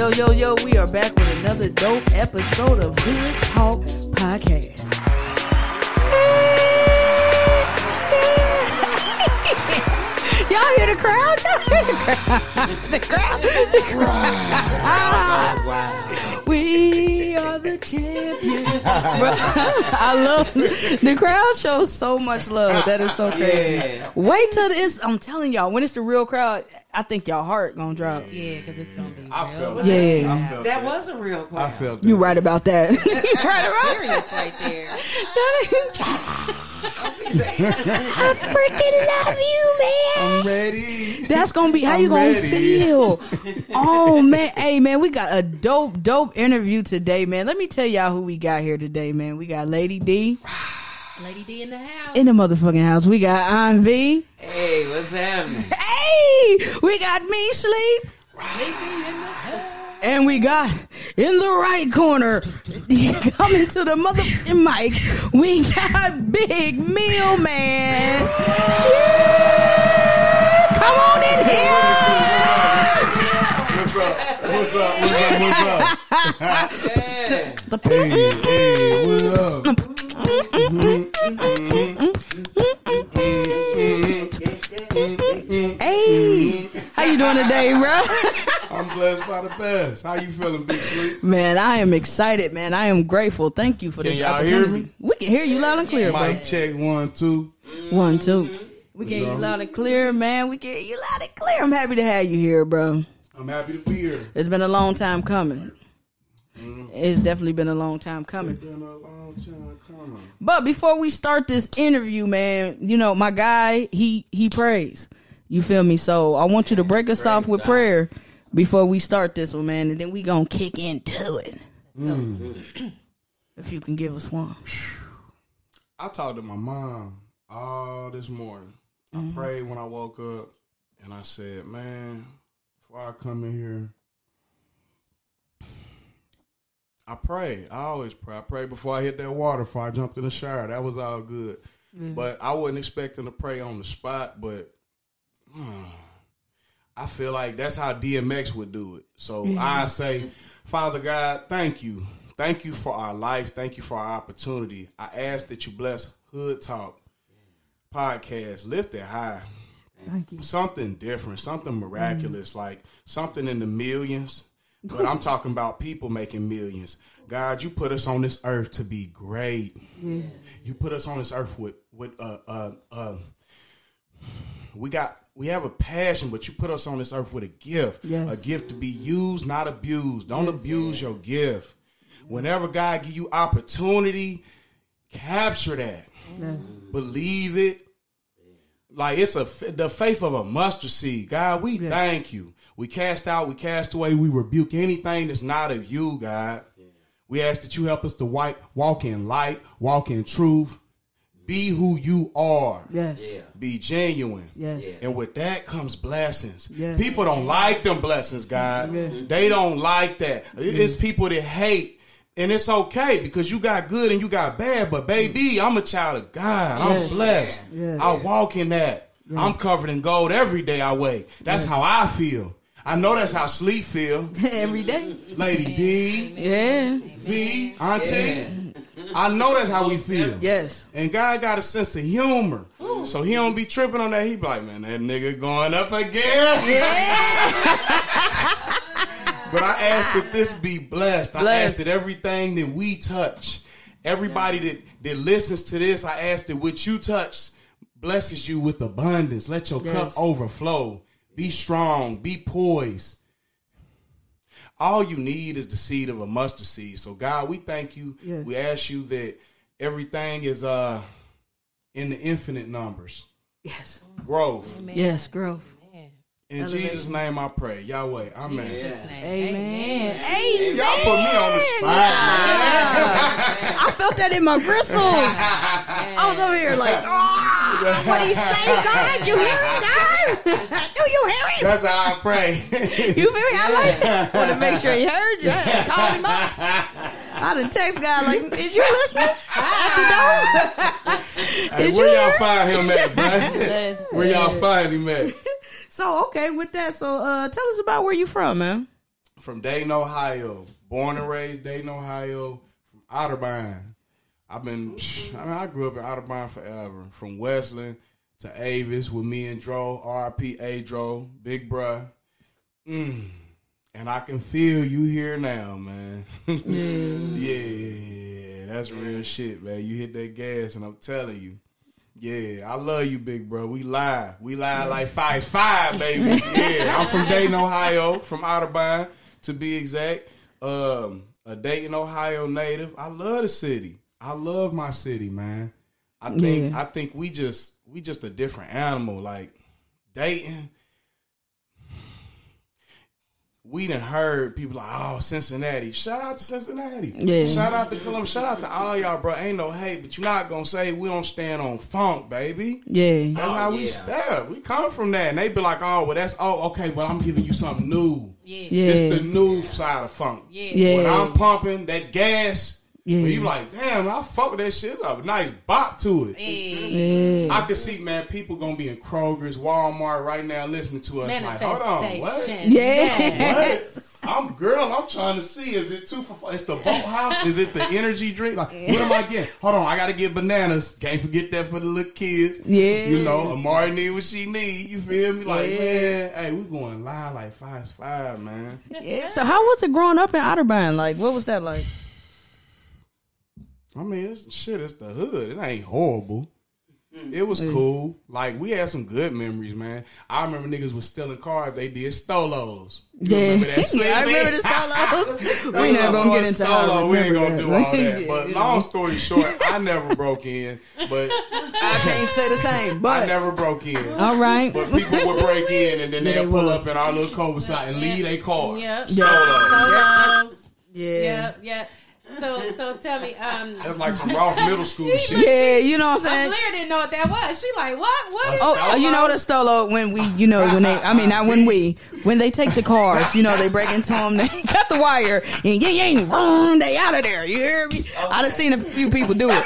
Yo, yo, yo, we are back with another dope episode of Hood Talk Podcast. Y'all hear the crowd? Y'all hear the crowd? The crowd? The crowd. We are the champions. I love the crowd shows so much love. That is so crazy. Wait till this. I'm telling y'all, when it's the real crowd, I think y'all heart gonna drop. Yeah, because it's gonna be. I real felt loud. that. Yeah. I felt That that. was a real I crowd. felt that. You right about that. you right about serious right there. I freaking love you, man. I'm ready. That's gonna be how I'm you gonna ready. feel. Oh man, hey man, we got a dope, dope interview today, man. Let me tell y'all who we got here today, man. We got Lady D Lady D in the house. in the motherfucking house. We got Aunt V. Hey, what's happening? Hey, we got me sleep. And we got in the right corner, coming to the motherfucking mic, we got Big Mill Man. Yeah, come on in here. What's up? What's up? What's up? What's up? hey, hey, what up? Hey, how you doing today, bro? I'm blessed by the best. How you feeling, Big Sleep? Man, I am excited, man. I am grateful. Thank you for Can this y'all hear opportunity. me? We can hear you loud and clear, bro. Mic check one, two. One, two. We can hear you loud and clear, man. We can hear you loud and clear. I'm happy to have you here, bro. I'm happy to be here. It's been a long time coming. Mm-hmm. It's definitely been a long time coming. Been a long time coming. But before we start this interview, man, you know, my guy, he he prays. You feel me? So I want you to break us off with prayer before we start this one, man, and then we gonna kick into it. If you can give us one. I talked to my mom all this morning. I mm-hmm. prayed when I woke up, and I said, "Man, before I come in here, I pray. I always pray. I pray before I hit that water. Before I jumped in the shower, that was all good. Mm-hmm. But I wasn't expecting to pray on the spot. But hmm, I feel like that's how DMX would do it. So mm-hmm. I say, Father God, thank you. Thank you for our life. Thank you for our opportunity. I ask that you bless Hood Talk podcast. Lift it high. Thank you. Something different, something miraculous, mm-hmm. like something in the millions. But I'm talking about people making millions. God, you put us on this earth to be great. You put us on this earth with with uh uh uh we got we have a passion, but you put us on this earth with a gift. Yes. A gift to be used, not abused. Don't abuse your gift. Whenever God give you opportunity, capture that. Believe it. Like it's a the faith of a mustard seed. God, we thank you. We cast out, we cast away, we rebuke anything that's not of you, God. We ask that you help us to white, walk in light, walk in truth, be who you are. Yes. Be genuine. Yes. And with that comes blessings. Yes. People don't like them blessings, God. They don't like that. It's people that hate. And it's okay because you got good and you got bad, but baby, I'm a child of God. I'm Yes. blessed. Yes. I walk in that. I'm covered in gold every day I wake. That's how I feel. I know that's how sleep feel. Every day. Lady D, Yeah. V, Auntie. I know that's how we feel. Yes. And God got a sense of humor. So he don't be tripping on that. He be like, man, that nigga going up again. Yeah. but I ask that this be blessed. I Blessed. ask that everything that we touch, everybody that, that listens to this, I ask that what you touch blesses you with abundance. Let your cup overflow. Be strong. Be poised. All you need is the seed of a mustard seed. So God, we thank you. Yes. We ask you that everything is uh in the infinite numbers. Yes. Growth. Yes, growth. In Jesus' name I pray. Yahweh. Amen. Jesus' name. Amen. Amen. Y'all put me on the spot, man. I felt that in my bristles. I was over here like, oh, what do you say, God? You hear it, God? Do you hear it? That's how I pray. You feel me? I like it. Want to make sure he heard you. I call him up. I done text God like, is you listening? At the door. hey, Is where you y'all here? find him at, bro? Listen. where y'all find him at? So okay, with that, so uh, tell us about where you from, man. from Dayton, Ohio. Born and raised Dayton, Ohio. From Otterbein. I've been. I mean, I grew up in Otterbein forever. From Westland to Avis with me and Dro, RP Adro, Big Bruh. Mm. And I can feel you here now, man. yeah, that's real shit, man. You hit that gas, and I'm telling you. Yeah, I love you, big bro. We live. We live like five five, baby. Yeah, I'm from Dayton, Ohio, from Otterbein to be exact. Um, a Dayton, Ohio native. I love the city. I love my city, man. I think Yeah. I think we just we just a different animal. Like Dayton, we done heard people like, oh, Cincinnati. Shout out to Cincinnati. Yeah. Shout out to Columbus. Shout out to all y'all, bro. Ain't no hate, but you're not gonna say we don't stand on funk, baby. Yeah. That's Oh, how we yeah. stand. We come from that, and they be like, "Oh, well, that's oh, okay, but I'm giving you something new. Yeah. Yeah. It's the new side of funk. Yeah. Yeah. When I'm pumping that gas, Yeah. when you like, damn, I fuck with that shit. It's a nice bop to it. Yeah. Yeah. I can see, man, people gonna be in Kroger's, Walmart right now listening to us. Like, hold on, what? Yeah. What? I'm girl. I'm trying to see. Is it two for? five? It's the boathouse. Is it the energy drink? Like, what am I getting? Hold on, I gotta get bananas. Can't forget that for the little kids. Yeah. You know, Amari need what she need. You feel me? Like, Yeah. man, hey, we going live like five five, man. Yeah. So how was it growing up in Otterbein? Like, what was that like? I mean, it's, shit, it's the hood. It ain't horrible. It was mm. cool. Like we had some good memories, man. I remember niggas was stealing cars. They did stolos. You Yeah, remember that? yeah, I remember the stolos. We not was gonna get into Stolo. how We ain't remember gonna do all that. But Yeah, long story short, I never broke in. But I can't say the same, but I never broke in. all right. But people would break in and then Yeah, they'd they pull was. up in our little cul-de-sac and leave their car. Yep. Stolos. Solos. yeah. Yep. Yep. So, so tell me, um, That's like some Ralph middle school shit. Yeah, you know what I'm saying? Blair didn't know what that was. She like, what? What is Oh, that? oh, you know the stolo when we, you know, when they, I mean, not when we, when they take the cars, you know, they break into them, they cut the wire, and yang yang, vroom, they out of there. You hear me? I done seen a few people do it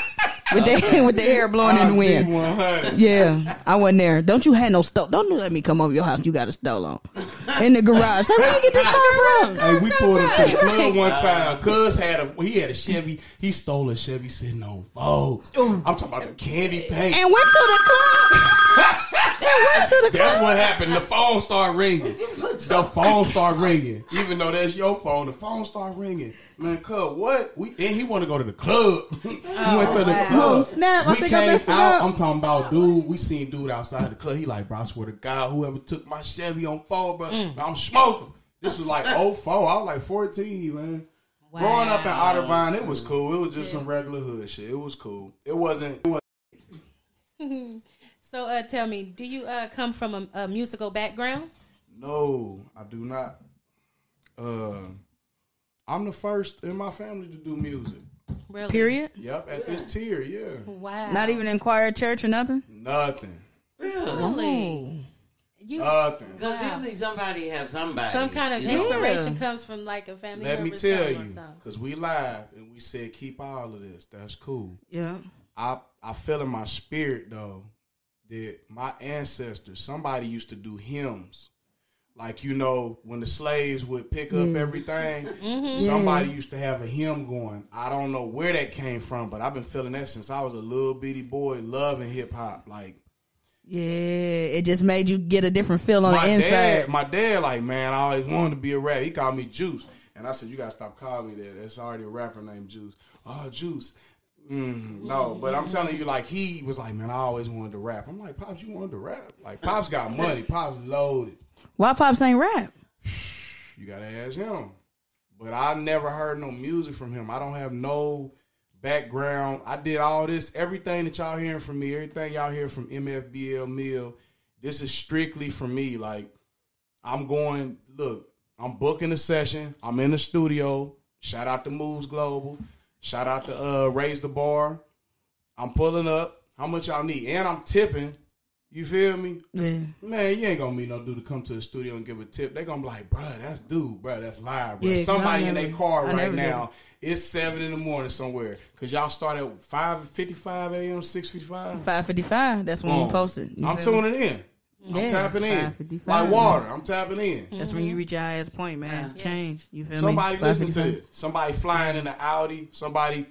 with their with their hair blowing in the wind. Yeah, I wasn't there. Don't you have no stove? Don't let me come over your house. You got a stove on in the garage. Say, where you get this car from? Hey, we pulled up to the club one time. Cuz had a he had a Chevy. He stole a Chevy sitting on Vogues. I'm talking about the candy paint. And went to the club. and went to the That's what happened. The phone started ringing. The phone started ringing. Even though that's your phone, the phone started ringing. Man, cuz what? We and he want to go to the club. we went to the wow. club. snap. I We think I came messed out. up. I'm talking about dude. We seen dude outside the club. He like, bro, I swear to God, whoever took my Chevy on four, bro, I'm smoking. This was like 04. I was like 14, man. Growing up in Otterbein, it was cool. It was just some regular hood shit. It was cool. It wasn't. It wasn't So, uh, tell me, do you uh, come from a, a musical background? no, I do not. Uh, I'm the first in my family to do music. Really? Period. Yep, at this tier, yeah. Wow. Not even in choir, church, or nothing. Nothing. really. You Nothing. Because Wow. usually somebody has somebody. some kind of you know? inspiration comes from like a family Let me member, tell or you, something. because we live and we said keep all of this. That's cool. Yeah. I I feel in my spirit though that my ancestors, somebody used to do hymns. Like you know, when the slaves would pick up mm. everything, mm-hmm. somebody mm-hmm. used to have a hymn going. I don't know where that came from, but I've been feeling that since I was a little bitty boy, loving hip hop. Like Yeah. It just made you get a different feel on my the inside. dad, my dad, like man, I always wanted to be a rapper. He called me Juice, and I said, "You gotta stop calling me that. There's already a rapper named Juice." Oh, Juice. Mm, no, but I'm telling you, like he was like, man, I always wanted to rap. I'm like, pops, you wanted to rap? Like, pops got money. Pops loaded. Why pops ain't rap? You gotta ask him. But I never heard no music from him. I don't have no background. I did all this, everything that y'all hearing from me, everything y'all hear from MFBL Mill. This is strictly for me. Like, I'm going. Look, I'm booking a session. I'm in the studio. Shout out to Moves Global. Shout out to uh, Raise the Bar. I'm pulling up. How much y'all need? And I'm tipping. You feel me? Yeah. Man, you ain't gonna meet no dude to come to the studio and give a tip. They gonna be like, bruh, that's dude, bruh, that's live, bruh. Yeah, 'cause Somebody I in their car I right never did now. It's seven in the morning somewhere. Cause y'all start at five fifty five a.m., six fifty five. Five fifty five. That's when you posted. You I'm feel me? tuning in. I'm Yeah, tapping in. 555. Like water, I'm tapping in. That's when you mm-hmm. reach your highest point, man. It's change. You feel me? Somebody listening to this. Somebody flying in the Audi. Somebody,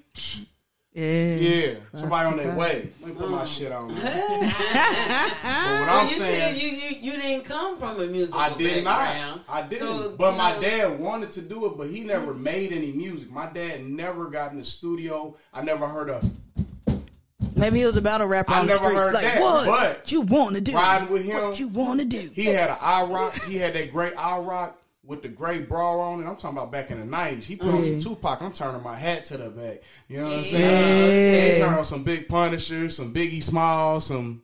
Yeah. yeah. Somebody on their way. Let me put my shit on. man. but what Well, I'm you saying, said you, you you didn't come from a musical I did background. not. I didn't. So, but my know, dad wanted to do it, but he never made any music. My dad never got in the studio. I never heard of Maybe he was a battle rapper I on the never streets. heard like, that, what but you want to do? riding with him. What you want to do? He had an I rock. He had that great eye rock with the gray bra on it. I'm talking about back in the nineties. He put on some mm. Tupac. I'm turning my hat to the back. You know what I'm saying? He turned on some big Punisher, some Biggie Smalls, some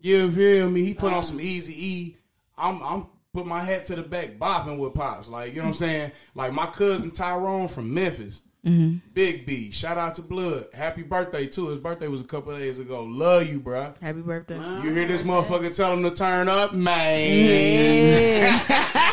you feel me? He put on some uh-huh. Easy E. I'm I'm put my hat to the back, bopping with pops. Like you know what I'm saying? Like my cousin Tyrone from Memphis. Mm-hmm. Big B, shout out to Blood. Happy birthday too. His birthday was a couple of days ago. Love you, bruh. Happy birthday. You hear this motherfucker tell him to turn up, man. Yeah.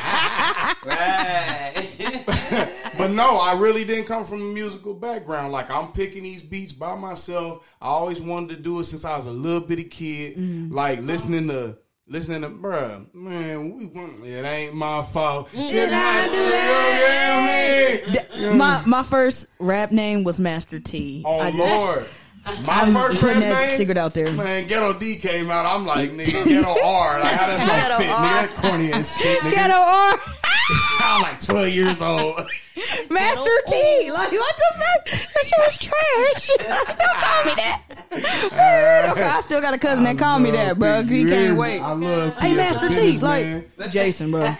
Right. But no, I really didn't come from a musical background. Like I'm picking these beats by myself. I always wanted to do it since I was a little bitty kid. Mm-hmm. Like listening to listening to bruh, man, we it ain't my fault. Did I do that? You know I mean? my my first rap name was Master T. Oh I just, Lord. My I'm first putting rap that name, secret out there. Man, Ghetto D came out. I'm like, nigga, Ghetto R. Like, how that's Ghetto gonna fit, R. nigga? That corny ass shit, nigga. Ghetto R. I'm like 12 years old. Master T. Like what the fuck? That shit was trash. Don't call me that. okay, I still got a cousin that called me that, bro. He can't wait. I love Hey, P.S. Master T, Business, like. Jason, bro.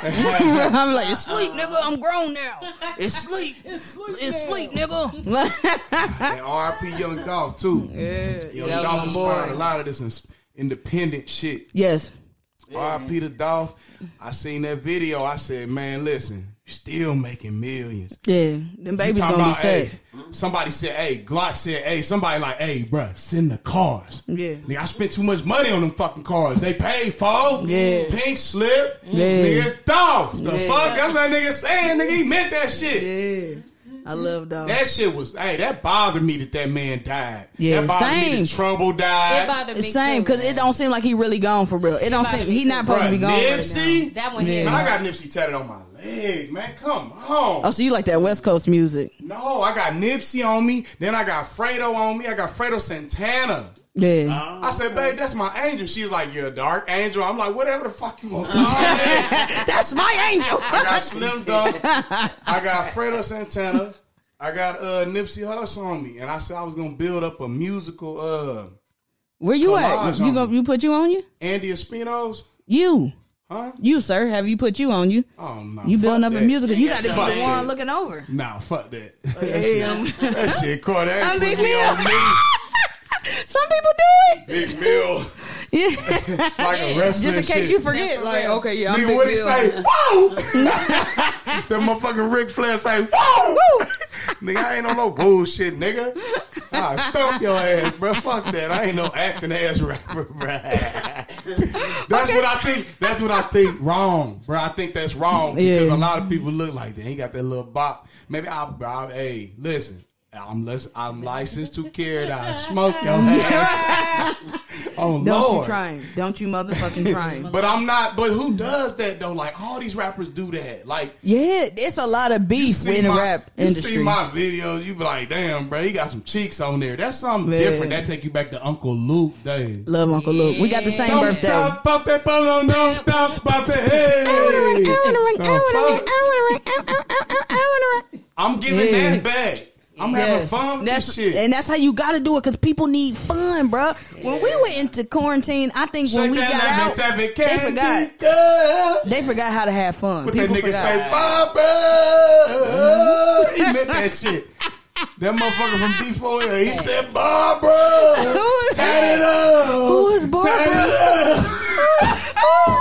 I'm like, it's sleep, nigga. I'm grown now. It's sleep. It's sleep. It's sleep, nigga. And RP Young Dolph, too. yeah, Young that Dolph was my inspired a lot of this ins- independent shit. Yes. RP the Dolph, I seen that video. I said, man, listen, still making millions. Yeah. Them babies gonna be about, safe. hey, somebody said, hey, Glock said, hey, somebody like, hey, bruh, send the cars. Yeah. Nigga, I spent too much money on them fucking cars. They paid for. Yeah. Pink slip. Yeah. Nigga, Dolph. The Yeah. fuck? That's what that nigga saying. Nigga, he meant that shit. Yeah. I love dog. That shit was, hey, that bothered me that that man died. Yeah, that bothered me same. that Trouble It died. bothered me same because it don't seem like he really gone for real. It don't seem me he too. not supposed to be Bruh, gone. right Nipsey. That one Yeah. Man, I got Nipsey tatted on my leg, man. Come on. Oh, so you like that West Coast music? No, I got Nipsey on me. Then I got Fredo on me. I got Fredo Santana. Yeah. I said, babe, that's my angel. She's like, you're a dark angel. I'm like, whatever the fuck you want. to. That's my angel. I got Slim Dunk. I got Fredo Santana. I got uh, Nipsey Hussle on me. And I said I was going to build up a musical uh, Where you at? You on go? You put you on you? Andy Espino's. You, Huh? you sir? Have you put you on you? Oh, no. You building fuck up a musical? You got to be Fuck the one looking over. Nah, fuck that. Hey, um, That shit caught that. I'm put Big me Mill. on me. Some people do it. Big Mill. Yeah. Like a wrestling Just in case shit. you forget, like, okay, yeah, I'm Nigga, Big what he Bill. say? Whoa! that motherfucking Ric Flair say, whoa! Woo! nigga, I ain't on no bullshit, nigga. I stomp your ass, bro. Fuck that. I ain't no acting ass rapper, bro. That's what I think. That's what I think wrong, bro. I think that's wrong because a lot of people look like that. He got that little bop. Maybe I'll, I'll hey, listen. I'm less, I'm licensed to carry it. I smoke your ass. oh Don't Lord. you trying? Don't you motherfucking trying? But I'm not. But who does that though? Like all these rappers do that. Like Yeah, it's a lot of beef in the my- rap you industry. see my videos, you be like, damn, bro, he got some cheeks on there. That's something Man. different. That take you back to Uncle Luke days. Love Uncle Luke. We got the same Don't birthday. stop, pop that ball, don't stop, pop that hey. The fuck? I'm giving Yeah. that back. I'm having fun with that's, this shit. And that's how you got to do it because people need fun, bro. When we went into quarantine, I think when we got out, they forgot. girl. They forgot how to have fun. But people that nigga forgot. say, Barbara. He meant that shit. That motherfucker from D4L, he said, Barbara. Who is Tat it up. Who is Barbara? Tat it oh,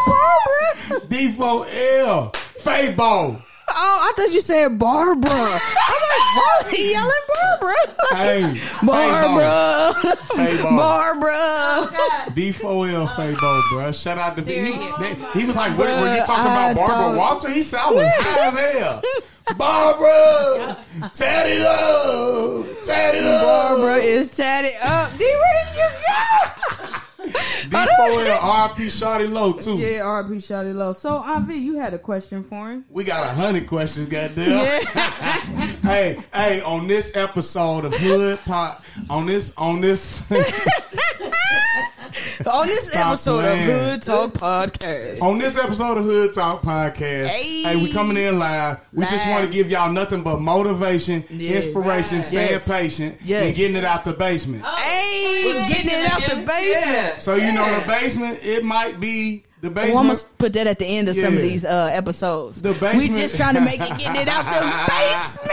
Barbara. up. D4L. Fabo. Oh, I thought you said Barbara. I'm like, Barbara. He yelling Barbara. Hey. Barbara. Fabo. Barbara. D4L Fabo, bro. Shout out to B. He, they- he was like, were, were you talking about Barbara thought- Walter? He said, I was high as hell. Barbara. Tat it up. Tat it up. Barbara is tatted up. D, where did you go? D4L, RP Shotty Low too. Yeah, RP Shotty Low. So, V, you had a question for him? We got a hundred questions, goddamn. Yeah. hey, hey, on this episode of Hood Pot, on this, on this, On this Stop episode of. Hood Talk Podcast. on this episode of Hood Talk Podcast, Hey. hey, we coming in live. We just want to give y'all nothing but motivation, Yeah. inspiration, staying Yes. patient, Yes. and getting it out the basement. Hey, getting it out the basement. So you know the basement, it might be the basement. Well, I'm gonna put that at the end of some of these uh, episodes. The basement. We just trying to make it getting it out the basement.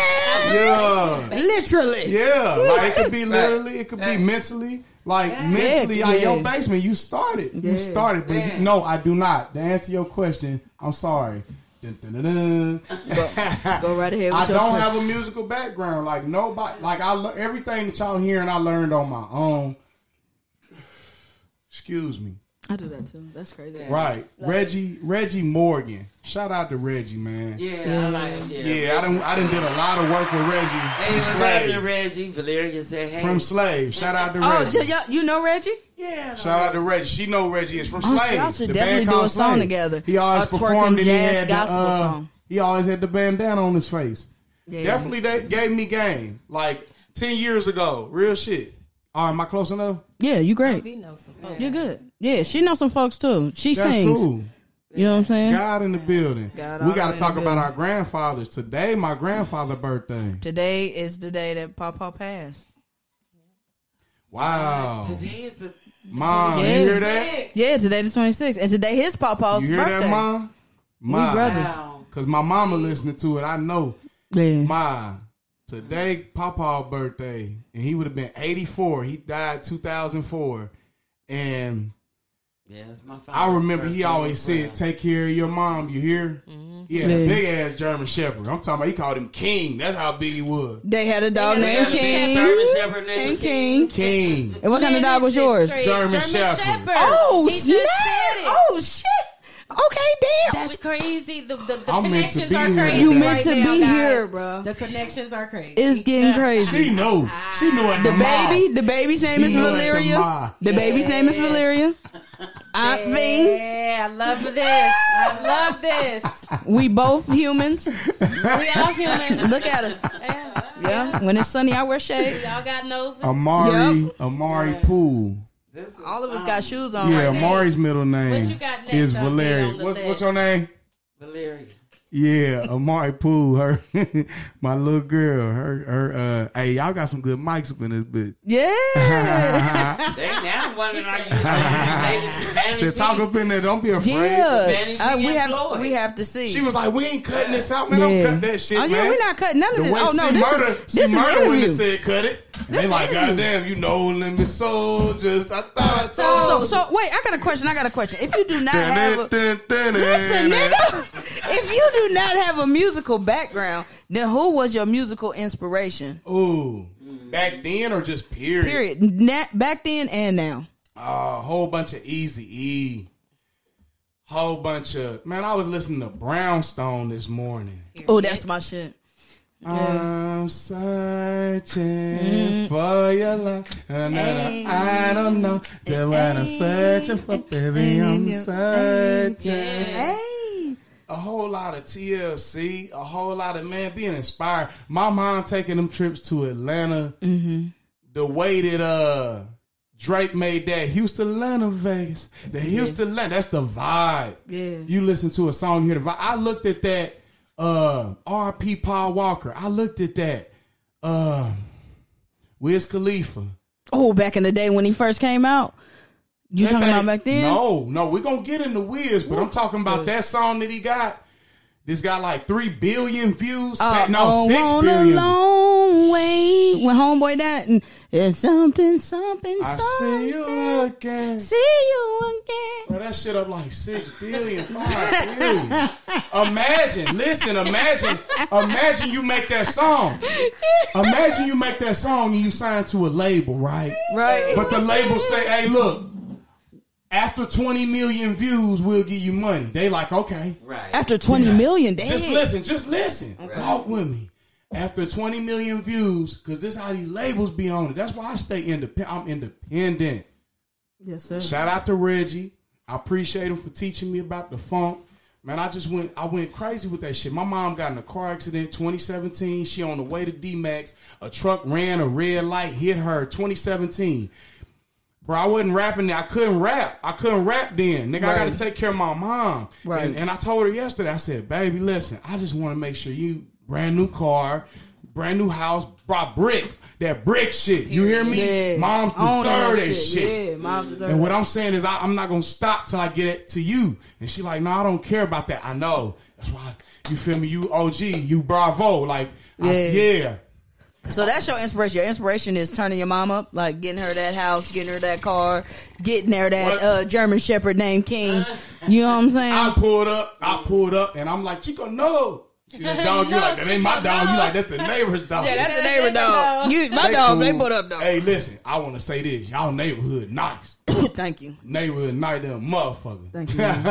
yeah. Literally. Yeah, like it could be literally, it could be mentally. Like mentally, Yeah, out your basement, you started. You started, but you, no, I do not. To answer your question, I'm sorry. Dun, dun, dun, dun. Go right ahead with I your don't question. have a musical background. Like nobody, like I lear- everything that y'all hearing, I learned on my own. Excuse me. I do that too. That's crazy. Right, Reggie, Reggie Morgan. Shout out to Reggie, man. Yeah, Yeah, I like it. I didn't, I didn't did a lot of work with Reggie Hey, from what's happening, Slave. Reggie? Valeria said, hey. From Slave. Shout out to Oh, Reggie. y- y- you know Reggie? yeah. Shout out to Reggie. She know Reggie is from Oh, Slave. y'all should the definitely do a song Slave. together. He always A performed twerking and he jazz had the, gospel uh, song. He always had the bandana on his face. Yeah. Definitely that gave me game. Like ten years ago. Real shit. All right, am I close enough? Yeah, you great. We know some folks. You're good. Yeah, she knows some folks too. She That's sings. cool. You know what I'm saying? God in the building. God we got to talk about building. our grandfathers. Today, my grandfather' birthday. Today is the day that Papa passed. Wow. Today is the. Mom, you hear that? Yeah, today the 26th. And today his Papa's You hear birthday. that, Mom? Ma. brothers. Wow. Cause my mama listening to it. I know. Yeah. Ma, today Papa's birthday, and he would have been 84. He died 2004, and Yeah, it's my I remember he always as well. said, "Take care of your mom." You hear? Mm-hmm. He had a Yeah. big ass German Shepherd. I'm talking about. He called him King. That's how big he was. They had a dog They had named a King. German Shepherd named And King. King. And what kind of dog was yours? German Shepherd. Oh, he snap. just said it. Oh, shit. Okay, damn. That's crazy. The the, the I'm meant to connections be are here. crazy. You right meant to be here, bro. The connections are crazy. It's getting crazy. She knew. She knew it. The baby, the baby's name She is knew the Valeria. The baby's name is Valeria. Aunt V. Yeah, I love this. I love this. We both humans. We all humans. Look at us. Yeah. Yeah. When it's sunny, I wear shades. Y'all got noses. Amari. Yep. Amari Poole. This is, All of us um, got shoes on Yeah, right now. Amari's middle name What you got next is up there Valeria. the What's, what's list? your name? Valeria. Yeah, Amari Poole, her, my little girl, her, her. Uh, hey, y'all got some good mics up in this bitch. Yeah. They now wondering are you Said talk up in there. Don't be afraid. Yeah. Uh, we have Floyd. we have to see. She was like, "We ain't cutting this out, man. Don't Yeah. cut that shit, oh, man." we're not cutting none of The this. way Oh no, C this murder, is C this is murder an when they said cut it. And they This like, is an interview. goddamn, you know, limit soldiers. I thought I told. So so wait, I got a question. I got a question. If you do not have a Listen, nigga. If you do not have a musical background, then who was your musical inspiration? Ooh, back then or just period? Period. Na- back then and now. A whole bunch of Easy E. Whole bunch of man. I was listening to Brownstone this morning. Oh, that's my shit. I'm searching for your love. And I don't know just what I'm searching for, baby. I'm searching. Hey. A whole lot of TLC, a whole lot of man being inspired. My mom taking them trips to Atlanta. The way that uh Drake made that Houston, Atlanta, Vegas. The Houston, Atlanta, that's the vibe. Yeah. You listen to a song, here. hear the vibe. I looked at that uh RP Paul Walker. I looked at that. Uh Wiz Khalifa. Oh, back in the day when he first came out. You talking about back then? No, no, we're gonna get into Wiz, but I'm talking about that song that he got. This got like three billion views. Uh, no, oh, six on billion. a long way when homeboy died and it's something something I something see you again. see you again Bro, that shit up like six billion, five billion. Imagine, listen, imagine, imagine you make that song. Imagine you make that song and you sign to a label, right? right But the label say, hey, look, after 20 million views, we'll give you money. They like, okay. Right. after 20 million damn Just listen, just listen. Walk with me. After 20 million views, because this how these labels be on it. That's why I stay independent. I'm independent. Yes, sir. Shout out to Reggie. I appreciate him for teaching me about the funk. Man, I just went I went crazy with that shit. My mom got in a car accident 2017. She on the way to D-Max. A truck ran a red light, hit her 2017. Bro, I wasn't rapping. I couldn't rap. I couldn't rap then. Nigga, I got to take care of my mom. Right. And, and I told her yesterday, I said, baby, listen, I just want to make sure you brand new car, brand new house, brought brick. That brick shit. You hear me? Yeah. Moms deserve that shit. Yeah, moms deserve And what. I'm saying is, I, I'm not gonna stop till I get it to you. And she like, no, I don't care about that. I know. That's why you feel me. You OG, you Bravo. Like, I- Yeah. Yeah. So that's your inspiration. Your inspiration is turning your mom up, like getting her that house, getting her that car, getting her that uh, German Shepherd named King. You know what I'm saying? I pulled up. I pulled up, and I'm like, Chico, no. She the dog. You No, like that ain't my Chico, dog. You like that's the neighbor's dog. yeah, that's the They- neighbor dog. You, my dog, they put up though. Hey, listen, I want to say this. Y'all neighborhood nice. Thank you. Neighborhood nice, them motherfucker. Thank you, man.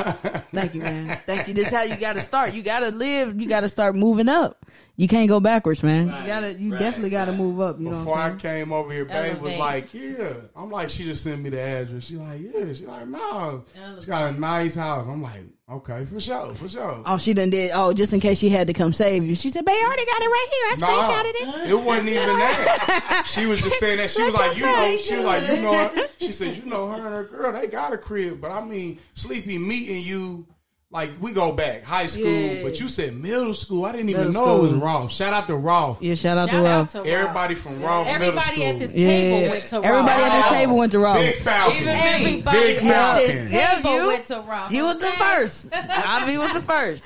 Thank you, man. Thank you. This is how you got to start. You got to live. You got to start moving up. You can't go backwards, man. Right, you gotta. You right, definitely got to right. move up. You know Before what I I'm saying? came over here, babe was like, "Yeah." I'm like, she just sent me the address. She like, "Yeah." She like, "No." She Elevate. got a nice house. I'm like, "Okay, for sure, for sure." Oh, she done did. Oh, just in case she had to come save you. She said, "Babe, I already got it right here. I Nah, screenshotted it." it wasn't even that. She was just saying that. She was Like, you know, she was like, you know, her. she said, you know, her and her girl, they got a crib, but I mean, Sleepy meeting you. Like we go back high school, Yeah. but you said middle school. I didn't even Middle know it was school. Rolf. Shout out to Rolf. Yeah, shout out Shout to out Ralph. to Rob. Everybody from Rolf middle Everybody school. at this Yeah. table went to Rob. Everybody at this table went to Ralph. Big Falcon. Even me. Everybody Big at Falcon. this Yeah, table you- went to Rob. You was the okay? first. Ivy was the first.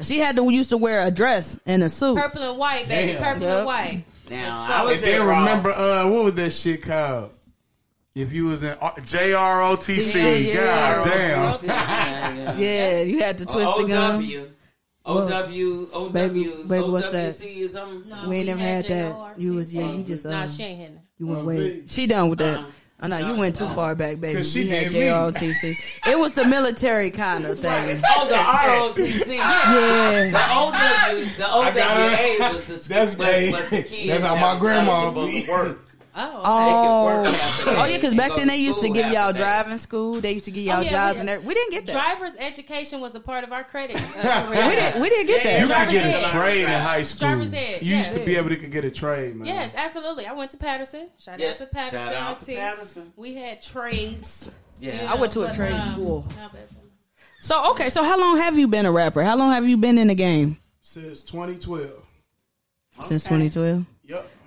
She had to used to wear a dress and a suit. Purple and white, baby. Damn. Purple Yep. and white. Now, I go. was And then at Raw. remember, uh, what was that shit called? If you was in uh, JROTC, Yeah. god damn. Yeah, yeah. Yeah, you had to twist the gun. OW. OW, OW, Baby- baby, what's that? OWC or something. No, We ain't never had that. You was- yeah, you just, Nah, uh, she ain't hitting. You went Oh, way. She done with that. Uh-uh. I know you went too far back, baby. she we had did. JROTC. It was the military kind of thing. Oh, the ROTC. Yeah. The OW, the I got. OWA was the That's school, gay. was the kids That's how my was grandma eligible be. to work. Oh, Oh, They could work after that. oh yeah, because back then they used to give y'all driving school. They used to give y'all Oh, yeah, jobs we- and. We didn't get that. driver's education was a part of our credit. Uh, We didn't. We didn't get Yeah, You that. could get a ed. trade in high school. Driver's ed, You used yeah. to be able to get a trade, man. Yes, absolutely. I went to Patterson. Shout Yeah. out to Patterson. Shout out to Patterson. We had trades. Yeah. I went to a but, trade um, school. So okay, so how long have you been a rapper? How long have you been in the game? Since 2012. Since Okay. 2012.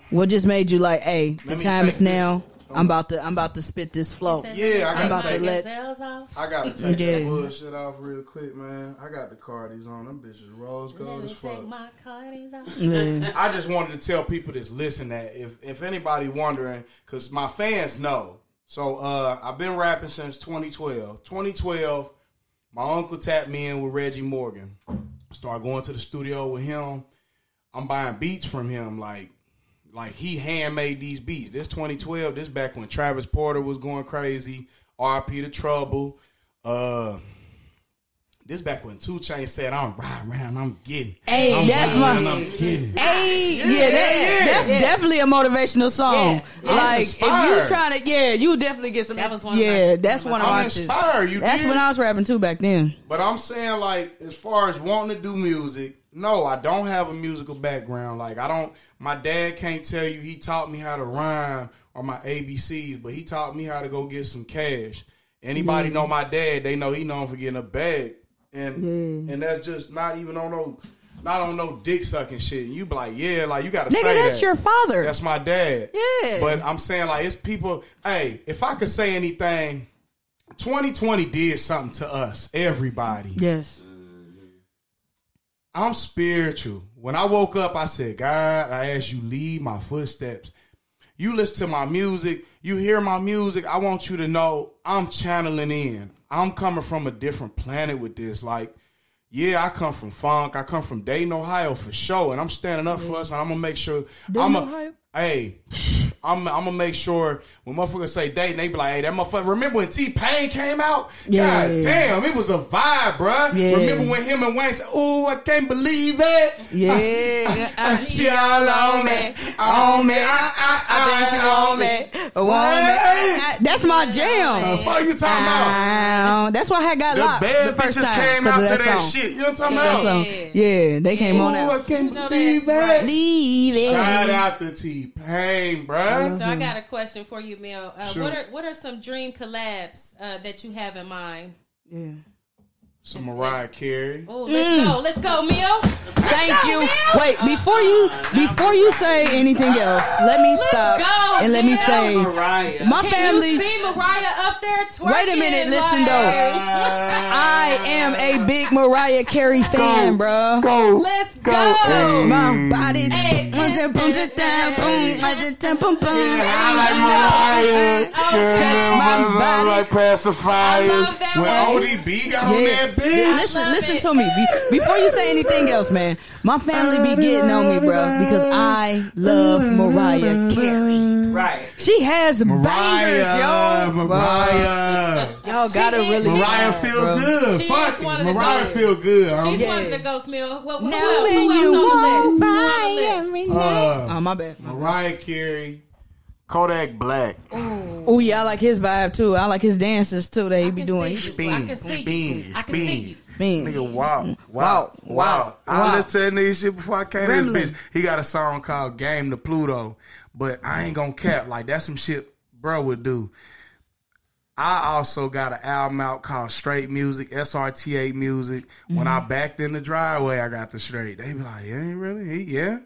Yep. What just made you like, hey, the Let me time take is now. this. I'm about to. I'm about to spit this flow. Yeah, let I'm gotta about to my let- gazelles off. I gotta take Yeah. that bullshit off real quick, man. I got the Cardis on. Them bitches rose Let gold me as fuck. take my cardies off. Yeah. I just wanted to tell people that's listening that if if anybody wondering, because my fans know. So uh I've been rapping since 2012. 2012, my uncle tapped me in with Reggie Morgan. Started going to the studio with him. I'm buying beats from him, like like he handmade these beats. This 2012, this back when Travis Porter was going crazy. RP the Trouble. Uh this back when Two Chain said, "I'm riding around, I'm getting." Hey, I'm that's my- around, I'm getting. Hey, yeah, that, that's definitely a motivational song. Yeah. Like if you inspired. trying to, yeah, you definitely get some. That was one of yeah, my- that's one of I'm my shits. inspired. You That's did? when I was rapping too back then. But I'm saying, like, as far as wanting to do music, no, I don't have a musical background. Like, I don't. My dad can't tell you he taught me how to rhyme or my ABCs, but he taught me how to go get some cash. Anybody mm. know my dad? They know he known for getting a bag, and Yeah. and that's just not even on no, not on no dick sucking shit. And You be like, yeah, like you got to Nigga, say that's that. your father. That's my dad. Yeah. But I'm saying like it's people. Hey, if I could say anything, 2020 did something to us, everybody. yes. I'm spiritual. When I woke up, I said, God, I ask you lead my footsteps. You listen to my music, you hear my music. I want you to know I'm channeling in. I'm coming from a different planet with this. Like, yeah, I come from funk. I come from Dayton, Ohio for sure, and I'm standing up for us. And I'm gonna make sure. Dayton, I'm a, Ohio? Hey, I'm, I'm gonna make sure when motherfuckers say dating, they be like, "Hey, that motherfucker." Remember when T Pain came out? Yeah. God damn, it was a vibe, bruh. Yeah. Remember when him and Wayne said, "Oh, I can't believe it." Yeah, I, She all on me, on me. I, I, I think she want me. Want me. I- That's my The jam. fuck you talking about? That's why I got The locked bad the first time. came 'cause out to that that shit. You know what I'm talking That about? song. Yeah, they came on Oh, out. I can't believe that's right. it. Leave it. Shout out to T Pain, bruh. So I got a question for you, Mel. Uh, Sure. What are what are some dream collabs uh, that you have in mind? Yeah. Some Mariah Carey. Oh, let's go, let's go, Mel. Thank you. Wait, before you before you say anything else, let me stop go, and let me say Mariah. my Can family. you see Mariah up there twerking? Wait a minute, listen like, though. I am a big Mariah Carey fan, bro. Go, Let's go. Touch my body. Hey. Boom, boom, boom, boom, boom, boom, boom. I like Mariah. Touch my body. like pacifier. I love that When one. ODB got on Yeah. that bitch. Listen, listen it. to me. Be- before you say anything else, man. My family be getting on me, bro, because I love Mariah Carey. Right. She has Mariah, bangers, yo. Mariah. Y'all gotta She really. Mariah listen, feel bro. good. She Fuck it. one of the Mariah goats. feel good. She's Yeah. one of the ghost Mel. What, who Now else? when Who you else walk the list? by Who on the every list? Uh, Oh my bad. Mariah Carey. Kodak Black. Oh yeah, I like his vibe too. I like his dances too. That he be doing. see He you. just I can see you. Spin, I can see you. mean. Nigga, wow, Wow, wow, wow, wow. I wow. listened to that nigga shit before I came to Gremlin. this bitch. He got a song called Game to Pluto, but I ain't gonna cap. Like, that's some shit bro would do. I also got an album out called Straight Music, SRTA Music. When I Mm-hmm. backed in the driveway, I got the straight. They be like, yeah, really? He, yeah?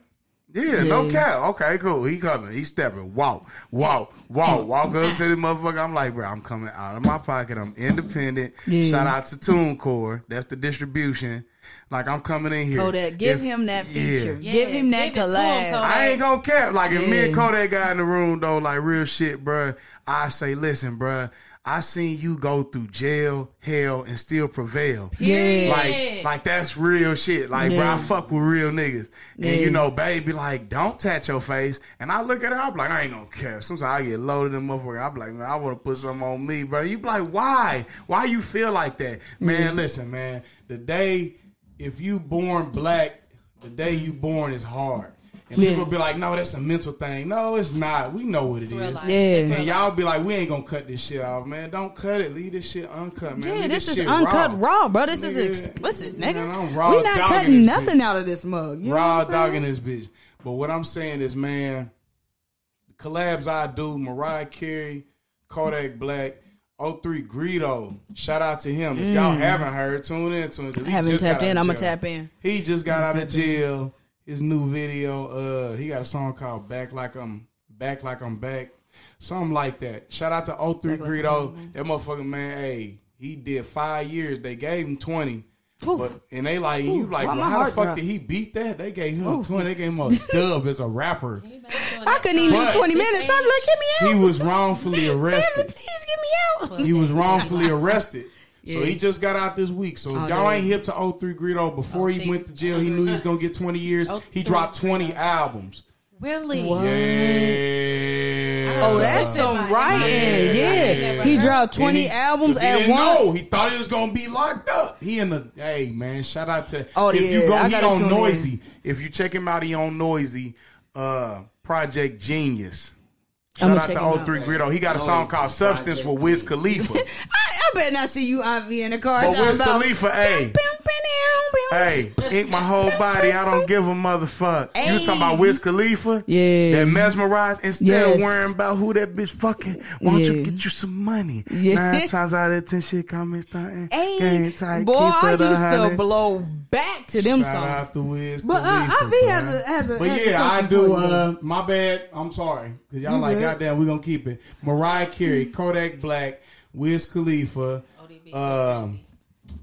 Yeah, no cap. Okay, cool. He coming. He stepping. Walk, walk, walk, walk up to the motherfucker. I'm like, bro, I'm coming out of my pocket. I'm independent. Yeah. Shout out to TuneCore. That's the distribution. Like I'm coming in here. Kodak, give If- him that feature. Yeah, Give him that give it to him, collab. I ain't gonna cap. Like if me and Yeah. Kodak got in the room though, like real shit, bro. I say, listen, bruh, I seen you go through jail, hell, and still prevail. Yeah. Like, like that's real shit. Like, bro, I fuck with real niggas. And Yeah. you know, baby, like, don't touch your face. And I look at her, I'm like, I ain't gonna care. Sometimes I get loaded in motherfucker. I'm like, man, I wanna put something on me, bro. You be like, why? Why you feel like that? Man, listen, man. The day, if you born black, the day you born is hard. And Yeah. people be like, no, that's a mental thing. No, it's not. We know what it's real is. life. Yeah. And y'all be like, we ain't gonna cut this shit off, man. Don't cut it. Leave this shit uncut, man. Yeah, Leave this is uncut raw, bro. This Nigga, is explicit, nigga. man, I'm raw we not cutting nothing bitch. out of this mug. You raw what I'm saying? dogging this bitch. But what I'm saying is, man, collabs I do, Mariah Carey, Kodak Black, 03 Greedo. Shout out to him. If y'all mm. haven't heard, tune in to him. 'cause I haven't tapped in. I'm gonna tap in. He just got out of tap in. jail. His new video, uh, he got a song called "Back Like I'm Back Like I'm Back," something like that. Shout out to 03 Back Like that motherfucker man, hey, he did five years. They gave him twenty. Oof. But and they like you Oof, like why well, how the fuck drop? did he beat that? They gave him twenty. They gave him a dub as a rapper. I couldn't even But- do 20 minutes. I'm like, get me out. He was wrongfully Family, arrested. please get me out. He was wrongfully arrested. So Yeah. he just got out this week. So Oh, y'all damn. ain't hip to 03 Greedo, before he went to jail, he knew he was gonna get 20 years. Oh, He dropped 20 albums. Really? What? Yeah. Oh, that's some writing. Yeah. He dropped 20 And he- albums 'cause he at didn't once. know. He thought he was gonna be locked up. He in the hey man, shout out to Oh, if yeah, you go I he gotta on tune in. Noisey. If you check him out, he on Noisey. Uh Project Genius. Shout I'ma out check to him out. 03 Greedo. He got a song called Substance Project. with Wiz Khalifa. I, I better not see you, Aunt V, in the car. But talking Wiz about- Khalifa, hey. Hey, ink my whole body. I don't give a motherfucker. You talking about Wiz Khalifa? Yeah. That mesmerized instead Yes. of worrying about who that bitch fucking. Why don't you get you some money? Yeah. Nine times out of ten, shit come in starting. Hey, Game tight. boy, keep I it a used to hundred. blow back to them Shout songs. out to Wiz But, uh, Khalifa, Ivy bro. has a- has a- But has yeah, I do. Uh, my bad. I'm sorry because y'all You like good. goddamn. We gonna keep it. Mariah Carey, Kodak Black, Wiz Khalifa. Um,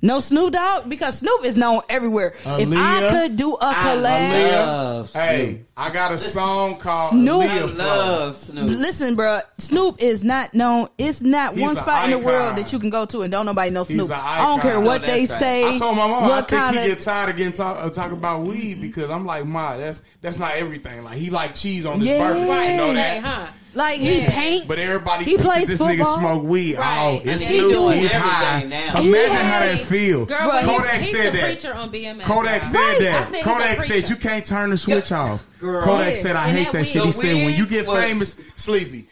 No Snoop Dogg because Snoop is known everywhere. if I could do a collab, Aaliyah. love hey, I got a song called Snoop. Aaliyah I love Snoop. listen, bro, Snoop is not known. It's not He's one an spot in the world that you can go to and don't nobody know He's Snoop. I don't care what No, they right. say. I told my mom I what think kind he of get tired of getting talk, uh, talk about weed because I'm like, ma, that's that's not everything. Like he like cheese on his Yeah. burger. Right. You know Say, that? huh? Like he Yeah. paints. But everybody he plays this football. nigga smoke weed. Right. Oh, it's He Snoop. doing He's everything high. now. He Imagine how has- that feel. Girl, Right. but Kodak he, he's said the that. preacher on BMX. Kodak y'all. said I that. said he's a Kodak preacher. said you can't turn the switch off. Girl. Kodak Yeah. said I And hate that that shit. He the said when you get was- famous, sleepy.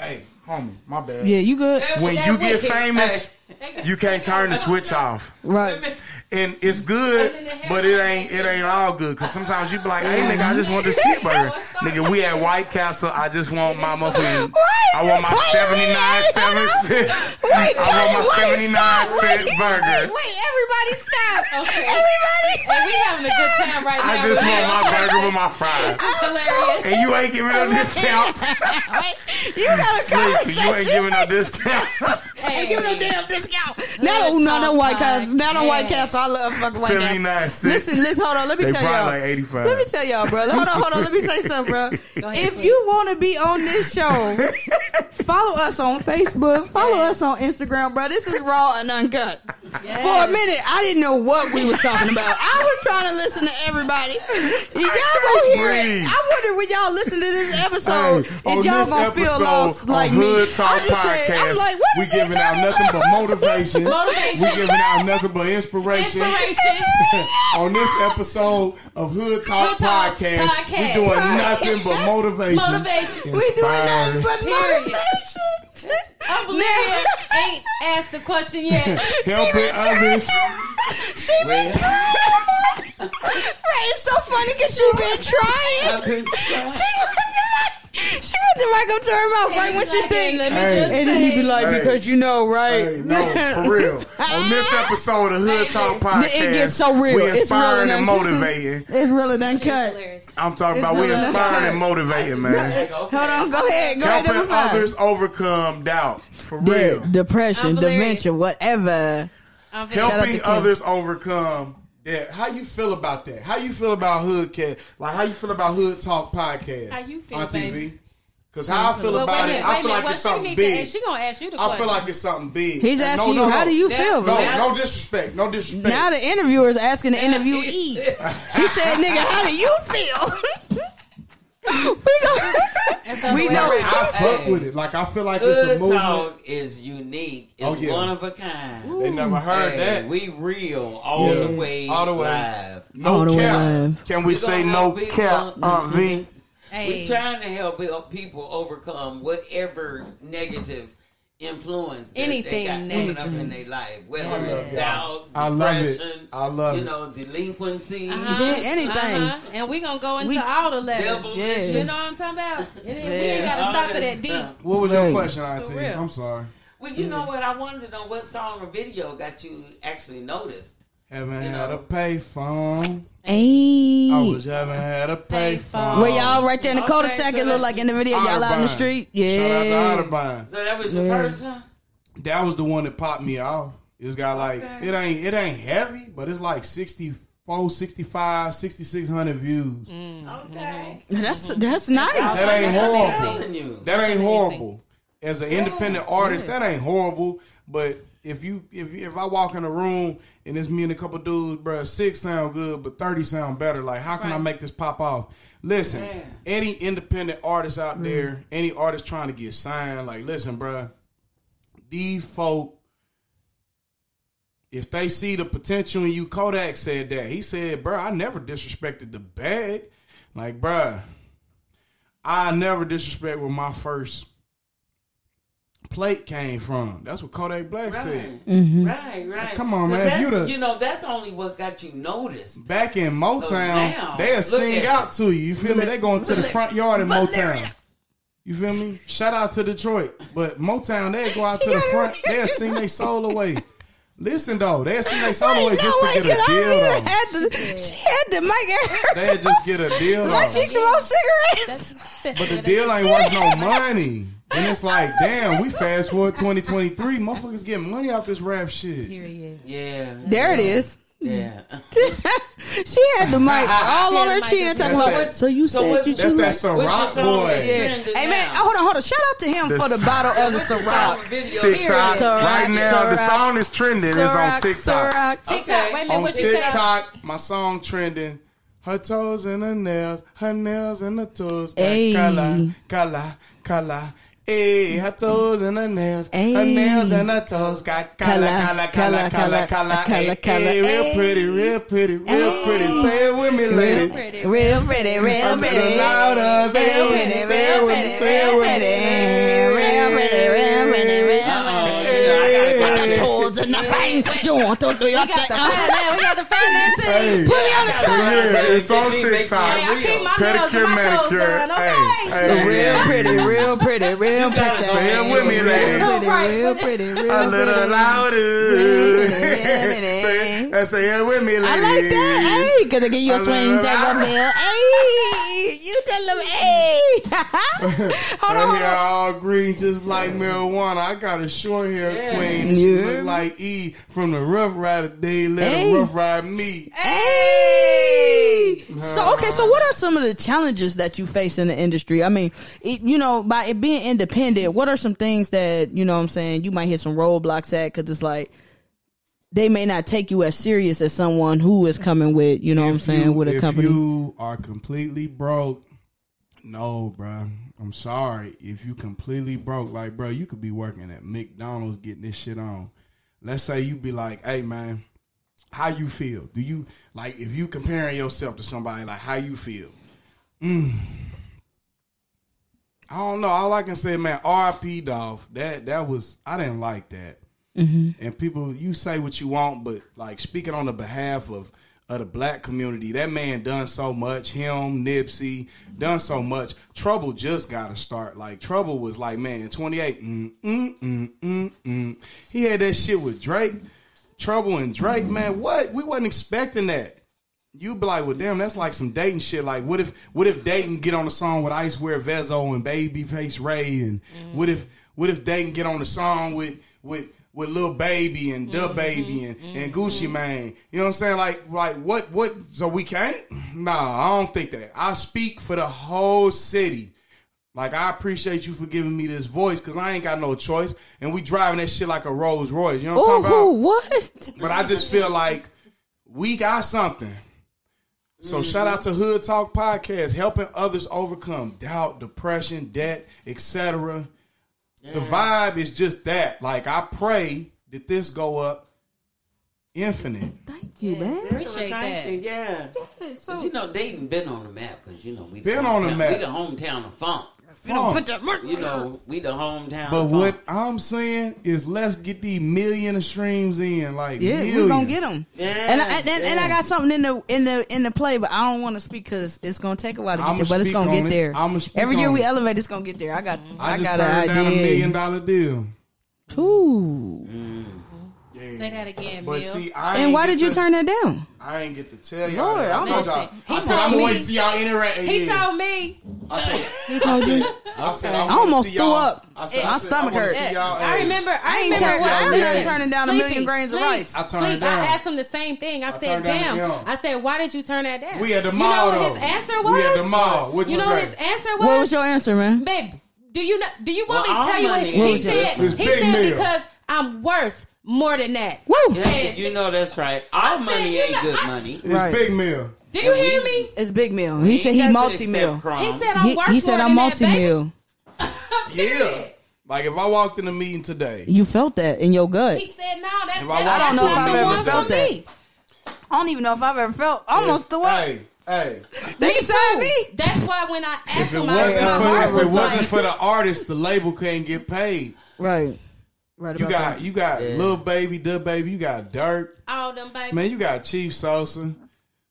Hey, homie, my bad. Yeah, you good? When That you get wicked. famous, Hey. You can't turn the switch off. Right. And it's good, but it ain't it ain't all good. Cause sometimes you be like, hey nigga, I just want this cheeseburger. Nigga, we at White Castle. I just want my motherfucking I want my seventy nine seven cent. Wait, I want my seventy nine stop. cent Wait, burger. Wait, wait, everybody stop. Okay. Everybody. Hey, we having a good time right now. I just want my burger with my fries. is hilarious. And you ain't giving no discounts. Wait, you got a Sleepy, you ain't giving no discounts. Hey, Give no damn discount. Not on not on White Castle. Not on White Yes. Castle. I love fucking White Seventy Castle. nine cents. Listen, listen, hold on. Let me They tell y'all. like eighty five. Let me tell y'all, bro. Hold on, hold on. Let me say something, bro. ahead, If Slick. you want to be on this show, follow us on Facebook. Follow us on Instagram, bro. This is raw and uncut. Yes. For a minute, I didn't know what we was talking about. I was trying to listen to everybody. Y'all gonna hear it. I wonder when y'all listen to this episode, Hey, is y'all this gonna feel lost like me? Talk I just Podcast, said, I'm like, what we is giving out nothing about? but motivation. Motivation. We giving out nothing but inspiration. Inspiration. on this episode of Hood Talk, Hood Talk Podcast, Podcast. we doing nothing but motivation. Motivation. We doing nothing Inspiring. but Period. motivation. Oblivion ain't asked the question yet. Helping others. She been trying. right, it's so funny because she been trying. I've been trying. put the mic, she put the mic up to her mouth right when she Exactly. think. Let me Hey. just And then he be like, Hey. because you know, right? Hey, no, for real. On this episode of Hood Talk Podcast, It gets so real. We It's inspiring real and and- motivating. It's really done She's cut. I'm talking It's about we really inspiring and motivating, man. Hold on, go ahead. Go ahead, number Helping five. others overcome doubt. For De- real. depression, dementia, whatever. I'm very- Shout out to helping others overcome that. How you feel about that? How you feel about Hood Talk? Like how you feel about Hood Talk podcast How you feel, on TV? baby? Because how I feel Well, about wait it, minute, I feel minute. like Well, it's something need to big. ask- She gonna ask you the I question. feel like it's something big. He's And asking no, you, how no. do you That- feel? No, no disrespect. No disrespect. now the interviewer is asking the interviewee. He said, "Nigga, how do you feel?" we go. We know- around. I fuck with it. Like I feel like it's a Hood movement. Talk is unique. It's Oh, yeah. one of a kind. They never heard Hey, that. We real all Yeah. the way All the way. live. no All the way cap. Can we We say no cap, Aunt V? Hey. We trying to help help people overcome whatever negative influence that Anything they got coming up in their life, whether I it's doubt, I love it. depression, I love you know, delinquency. Uh-huh. Anything. Uh-huh. And we're gonna go into We- all the letters. Devil Yeah. You know what I'm talking about? It ain't- We ain't gotta All stop it at deep. What was your question, Auntie? real. I'm sorry. Well, you know what? I wanted to know what song or video got you actually noticed. Haven't You had know. a payphone. Hey. I was haven't had a payphone. Payphone. Where y'all right there in the Okay, cul-de-sac, so it look like in the video, y'all out in the Audubon. street. Shout out Yeah. to Audubon. So that was your Yeah. first one. That was the one that popped me off. It's got like Okay. it ain't it ain't heavy, but it's like 64, 65, 6600 views. Mm-hmm. Okay. That's that's nice. That ain't horrible. That ain't horrible. As an independent oh, artist, that ain't horrible. But if you if if I walk in a room and it's me and a couple dudes, bruh, six sound good, but thirty sound better. Like, how can I make this pop off? Listen, Yeah. any independent artist out mm. there, any artist trying to get signed, like, listen, bruh, these folk, if they see the potential in you, Kodak said that. He said, bruh, I never disrespected the bag. Like, bruh, I never disrespect with my first plate came from. That's what Kodak Black said. Mm-hmm. Right, right. Come on, man, you the- you know, that's only what got you noticed. Back in Motown, now, they'll look sing at out to you. You feel me? They going to the front yard in Motown. You feel me? Shout out to Detroit. But Motown, they go out to the front. They'll sing their soul away. Listen though, they'll sing their soul away Wait, just no, to wait, get a 'cause I deal even though. had the, she had the mic at her. They'll just get a deal Like though. she smoked cigarettes. That's, But the deal ain't worth no money. And it's like, damn, we fast forward 2023, motherfuckers getting money off this rap shit. Period. Yeah. There it is. Yeah. she had the mic all on her chin talking That's about. that- So you so said what's- you That's you that Ciroc What's your song boy. Yeah. Hey man, now? hold on, hold on. Shout out to him The for the Ciroc. bottle of the What's song Ciroc. TikTok. Ciroc, right now, the song is trending. It's on TikTok. Ciroc. TikTok. Okay. Wait a minute. On What you say? TikTok, my song trending. Her toes and her nails, her nails and her toes. got Ayy. Color, color, color. Hey, her toes and her nails, her nails and her toes got color, Color, color, color, color, color, color. color, Hey, real pretty, real pretty, real Ayy. pretty. Say it with me, lady. Pretty. Real pretty, real pretty. louder. Say it with me, say it with me, say it with me. The toes and the fang. You want to do your We got thing. We got the finance team. Hey. Put me on the track. Yeah, it's on Make TikTok. Hey, I keep my nails Pedicure, and my toes manicure. done. Okay. Hey, hey, Real pretty, real pretty, real pretty. Say it with me, lady. Real pretty, real pretty, real A little pretty. louder. Real pretty, real pretty. Say, it with me, lady. I like that. Hey, gonna give you A a swing, little take a louder. meal. Hey, you tell them, hey. hold on, Her hold on. all green, just like marijuana. I got a short hair Yeah. queen. She Yeah. look like E from the Ruff Ryder. They let Hey. her Rough Ride me. Hey. So okay, so what are some of the challenges that you face in the industry? I mean, it, you know, by it being independent, what are some things that you know? what I'm saying you might hit some roadblocks at because it's like they may not take you as serious as someone who is coming with, you know, what I'm saying you- with a if company. you are completely broke, no, bruh. I'm sorry. If you completely broke, like, bro, you could be working at McDonald's getting this shit on. Let's say you be like, hey, man, how you feel? Do you like if you comparing yourself to somebody, like how you feel? Mm. I don't know. All I can say, man, R.I.P. Dolph. That that was I didn't like that. And people, you say what you want, but like speaking on the behalf of of the black community, that man done so much. Him, Nipsey, done so much. Trouble just got to start. Like Trouble was like, man, twenty eight. Mm, mm, mm, mm, mm. He had that shit with Drake. Trouble and Drake, man. What? We wasn't expecting that. You'd be like, well, damn, that's like some dating shit. Like, what if, what if Dayton get on a song with Icewear Vezzo and Babyface Ray, and what if, what if Dayton get on a song with, with, with Lil Baby and Dub mm-hmm, Baby and, mm-hmm, and Gucci mm-hmm. Mane? You know what I'm saying? Like, like what, what? So we can't? Nah, I don't think that. I speak for the whole city. Like I appreciate you for giving me this voice because I ain't got no choice, and we driving that shit like a Rolls Royce. You know what I'm Ooh, talking about? who, what? But I just feel like we got something. So shout out to Hood Talk Podcast, helping others overcome doubt, depression, debt, etc. The vibe is just that. Like I pray that this go up infinite. Oh, thank you, man. Appreciate that. Yeah. But you know, Dayton been on the map because you know we Been on the hometown- map. We the hometown of funk. Funk. You know, we the hometown. But of what. I'm saying is, let's get these million of streams in. Like Yeah, millions. we're gonna get them. Yeah, and I, and, and I got something in the in the in the play, but I don't want to speak because it's gonna take a while to get I'ma there. But it's gonna get it. there. I'ma speak Every year on we it. elevate, it's gonna get there. I got I, I, just got turned an down a million dollar deal. Ooh. Mm. Yeah. Say that again, But Bill. see, I And why did you turn that down? I ain't get to tell y'all. Lord, that. I I'm told gonna y'all. say- I he said I'm told gonna me- see y'all interact. he yeah. told me. I said, He told you. I said, I I almost threw up. I said, My I said, stomach I wanna hurt. I remember. I, I ain't remember turn- what I I wasn't turning down a million grains of rice. I turned sleep. down. I asked him the same thing. I, said, turned down "Damn." I said, "Why did you turn that down?" We at the You mall, know what though. his answer was? We at the mall. What you you know his answer was? What was your answer, man? babe? Do you know? Do you want me to tell you what he said? He said because I'm worth more than that. Woo! Yeah, you know that's right. All I said, money you ain't know, good I- money. It's Right. Big Mill. Do you And hear we- me? It's Big Mill. He said he Ain't got to multi meal. accept. He said I'm He, worth he more said I'm that, multi baby. meal. Yeah. Like if I walked in a meeting today, You felt that in your gut. He said, "No, that, that I don't know if I've ever felt that. me." I don't even know if I've ever felt almost the what. Hey, hey. They said me. That's why when I asked If him, I wasn't my for if it wasn't like, for the artist, the label can't get paid. Right. Right You got that. you got Yeah. Lil Baby, Dub Baby, you got Dirt. all them baby. Man, you got Chief Sosa.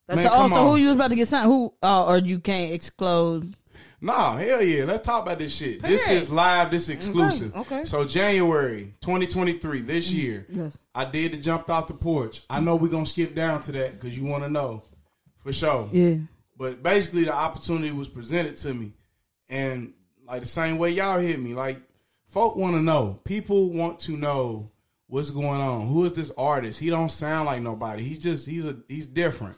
That's Man, so, oh, who you was about to get signed? Who? Uh, or you can't exclude? Nah, hell yeah. Let's talk about this shit. This is live, this is exclusive. okay. So January 2023, this year, Yes. I did the jumped off the porch. I know we're gonna skip down to that because you wanna know. For sure. Yeah. But basically the opportunity was presented to me. And like the same way y'all hit me, like folk wanna know. People want to know what's going on. Who is this artist? He don't sound like nobody. He's just he's a he's different.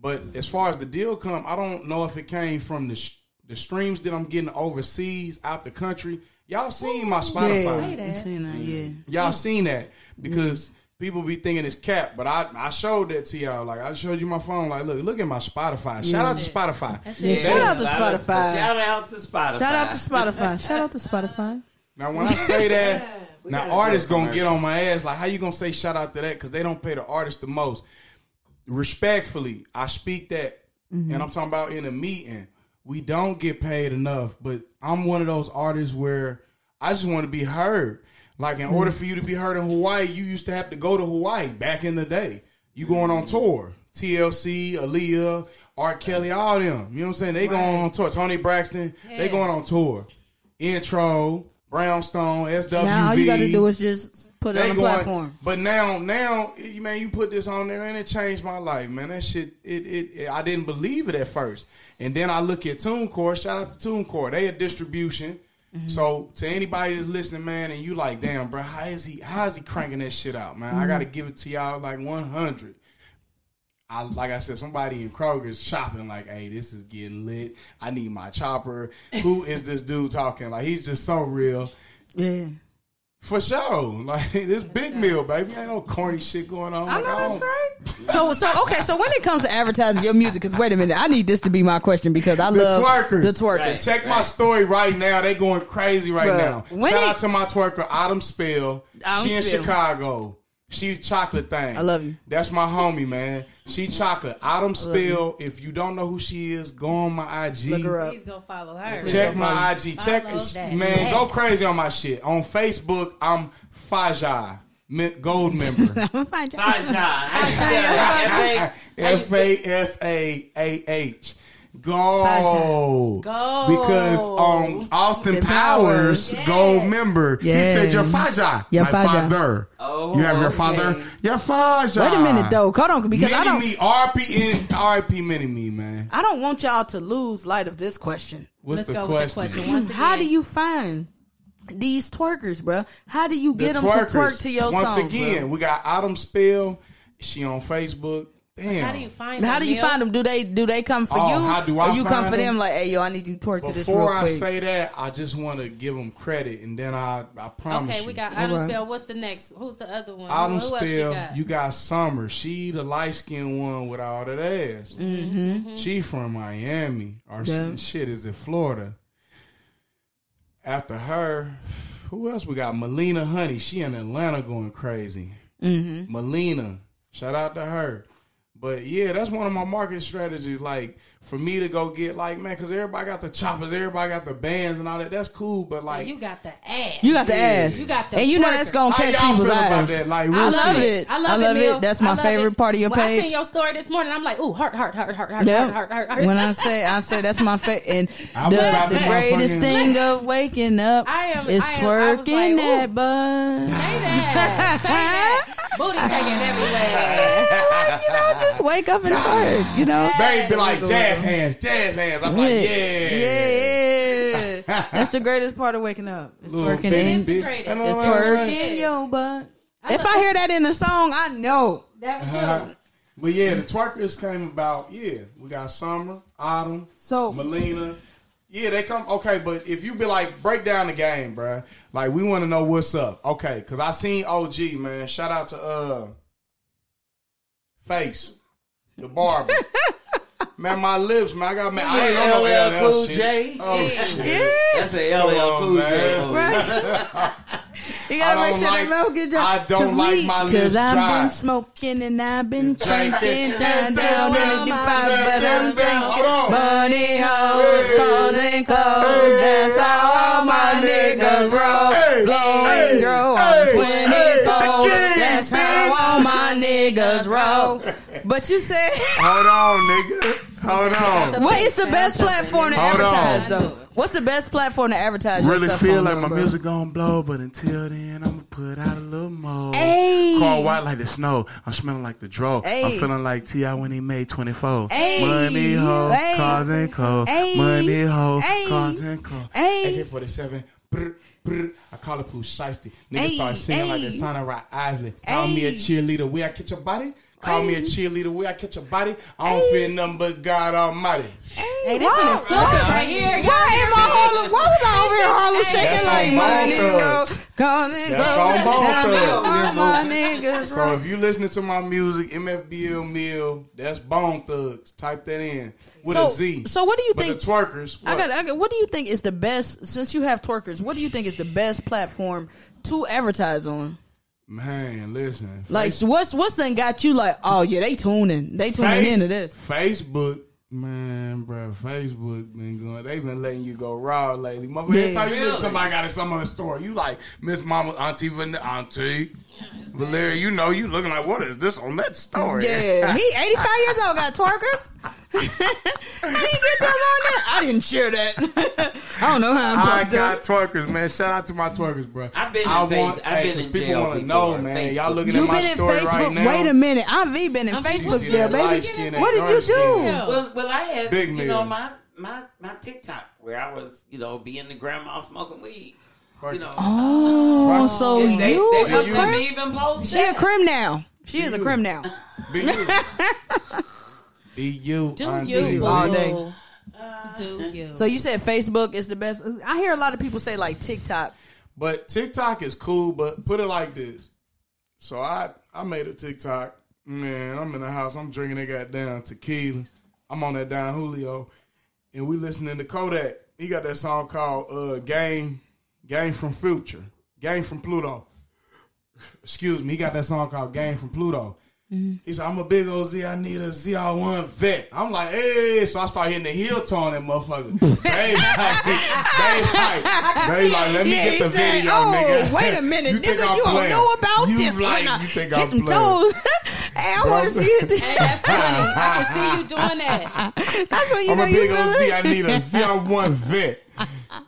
But as far as the deal come, I don't know if it came from the sh- the streams that I'm getting overseas, out the country. Y'all seen my Spotify. Yeah. Seen that, yeah. Y'all seen that because people be thinking it's cap, but I, I showed that to y'all. Like I showed you my phone. Like look, look at my Spotify. Shout out to Spotify. Yeah, shout out to Spotify. Shout out to Spotify. Shout out to Spotify. Shout out to Spotify. Now when I say that, now artists gonna get on my ass. Like how you gonna say shout out to that? Because they don't pay the artist the most. Respectfully, I speak that, mm-hmm. and I'm talking about in a meeting. We don't get paid enough, but I'm one of those artists where I just want to be heard. Like in order for you to be heard in Hawaii, you used to have to go to Hawaii back in the day. You going on tour. TLC, Aaliyah, R. Kelly, all them. You know what I'm saying? They going on tour. Toni Braxton, they going on tour. Intro, Brownstone, SWV. Now all you got to do is just put it They on the going- platform. But now, now, you man, you put this on there and it changed my life, man. That shit, it, it, it- I didn't believe it at first, and then I look at TuneCore. Shout out to TuneCore. They a distribution. Mm-hmm. So to anybody that's listening, man, and you like, damn, bro, how is he? How is he cranking that shit out, man? I got to Mm-hmm. give it to y'all like one hundred. I like I said, somebody in Kroger's shopping like, hey, this is getting lit. I need my chopper. Who is this dude talking? Like he's just so real. Yeah. For sure. Like this Big Mill, baby. Ain't no corny shit going on. I Like, know that's right. So, so okay. So when it comes to advertising your music, because wait a minute, I need this to be my question because I The love twerkers. the twerkers. Right. Check my story right now. They going crazy right Bruh, now. Shout it- out to my twerker, Autumn Spill. Autumn she in Spill. Chicago. She chocolate thing. I love you. That's my homie, man. She chocolate. Autumn Spill. If you don't know who she is, go on my IG. Look her up. Please go follow her. Check Follow. my IG. Check that. man. Yeah. Go crazy on my shit. On Facebook, I'm Faja, gold member. I'm fine. Fasha. F A S A A H. Go. Go. Because um Austin The Powers, Powers. gold member, Yeah. he said your Faja. Your my Faja. father. Oh, you have your father? Your Faja. Wait a minute though. Hold on, because I don't. Mini me, RP in RP mini me, man. I don't want y'all to lose light of this question. What's Let's the go question? with the question. Once again, How do you find these twerkers, bro? How do you The get them to twerk to your song? Once songs, again, bro? we got Autumn Spill. She on Facebook. Damn. How do you find? How them, do you Neil? find them? Do they do they come for Oh, you, how do I or you come for them? them? Like, hey, yo, I need you to twerk to this real Before I say that, I just want to give them credit, and then I I promise Okay, you. we got All Autumn right. Spell. What's the next? Who's the other one? Autumn Who else Spill, you got? you got Summer. She the light skinned one with all that ass. Mm-hmm. She from Miami or Yeah. she, shit is in Florida. After her, who else we got? Melina Honey. She in Atlanta going crazy. Mm-hmm. Melina, shout out to her. But yeah, that's one of my market strategies. Like for me to go get like man, because everybody got the choppers, everybody got the bands and all that. That's cool, but like you got the ass. You got the Yeah. ass. You got the and you know that's gonna catch y'all people's feel about eyes. that? Like I love shit. it. I love, I love it. it. That's my favorite it. part of your when I seen your story this morning. I'm like, ooh, heart, heart, heart, heart, heart, Yeah. heart, heart, heart. When I say I say that's my favorite, and I was the, the greatest thing of waking up I am- is I am- I twerking like, that ooh. butt. say that, say that. Booty shaking everywhere. You know, just wake up and twerk. You know, Baby be like jazz hands, jazz hands. I'm like, yeah, yeah, yeah. That's the greatest part of waking up. It's Little twerking bit- in. the It's I'm like, twerking your butt. If I hear that in a song, I know. That was Uh-huh. But yeah, the twerkers came about. Yeah, we got Summer, Autumn, So Melina. Yeah, they come. Okay, but if you be like, break down the game, bruh. Like, we want to know what's up. Okay, because I seen OG, man. Shout out to uh Face, the barber. man, my lips, man. I got, man. I ain't Yeah, know no LL LL Cool shit. J. Oh, Yeah. shit. yeah, That's a LL Come on, Cool J. man. movie. right. You I gotta make don't sure like- that milk get dry. I don't like my lips Cause I've dry. been smoking and I've been Drinking. drinking, trying down Hold in the on. five, but I'm Hold drinking. on. Money hoes, Hey. cars and clothes. That's how all my niggas roll. Hey. Blow Hey. and draw niggas roll. But you said, Hold on, nigga. Hold on. what is the best platform to Hold on. advertise though? What's the best platform to advertise your really stuff feel on, like though, my bro? music gonna blow, but until then, I'ma put out a little more. Hey. Call white like the snow. I'm smelling like the dro. Hey. I'm feeling like T.I. when he made 24. Hey. Money ho, Hey. cars and co. Hey. Money ho, Hey. cars and co. Hey. AK-47. Brr, brr. I call it Pooh Shiesty. Niggas Hey. start singing like Hey. they sounding right Isley. Call Hey. me a cheerleader. Where I catch your body? Call me a cheerleader. The way I catch a body, I don't fear nothing but God Almighty. Hey, this is an exclusive right here. Why am I Harlem? Why was I over here Harlem shaking That's like on money? Bone Thugs. That's go on Bone down Thugs. my niggas. So if you listening to my music, MFBL Mill, that's Bone Thugs. Type that in with so, a Z. so what do you but think? the twerkers, I got, I got. What do you think is the best? Since you have twerkers, what do you think is the best platform to advertise on? Man, listen. Like, what's what's then got you like? Oh yeah, they tuning, they tuning Face- into this. Facebook, man, bro, Facebook been going. They been letting you go raw lately. Motherfucker, every Yeah. time you look Really? somebody got it some on the store, you like Miss Mama, Auntie, Van- Auntie, Valeria. You know, you looking like what is this on that story? Yeah, he 85 years old, got twerkers. How you get them on there? I didn't share that. I don't know how I I got up. twerkers, man. Shout out to my twerkers, bro. I've been in I face- want, I've hey, been 'cause in people wanna know, man. Facebook. Y'all looking You at my been in story Facebook? right now. Wait a minute, I've been in I'm Facebook You see jail, baby. light-skinned, What did you do? Well, well, I had Big you meal. know my my my TikTok where I was you know being the grandma smoking weed. You know, Oh, so And they, you they a wouldn't let me crim? even post She a crim now. She is a crim now. Be you. Be you. Do auntie. you, all boo. day. Do you? So you said Facebook is the best. I hear a lot of people say like TikTok. But TikTok is cool, but put it like this. So I I made a TikTok. Man, I'm in the house. I'm drinking that goddamn tequila. I'm on that Don Julio. And we listening to Kodak. He got that song called uh Game Game from Future. Game from Pluto. Excuse me. He got that song called Game from Pluto. He said, I'm a big old Z, I need a ZR1 vet. I'm like, hey, so I start hitting the heel tone that motherfucker. Babe, like, babe, like, babe, like, let me Yeah, get the said, video, "Oh, nigga. wait a minute, think nigga, you don't know about you this Like, when I you think hit I'm playing. toes." hey, I want to see it. Hey, that's funny. I can see you doing that. That's what you I'm know a you big old really. Z, I need a ZR1 vet.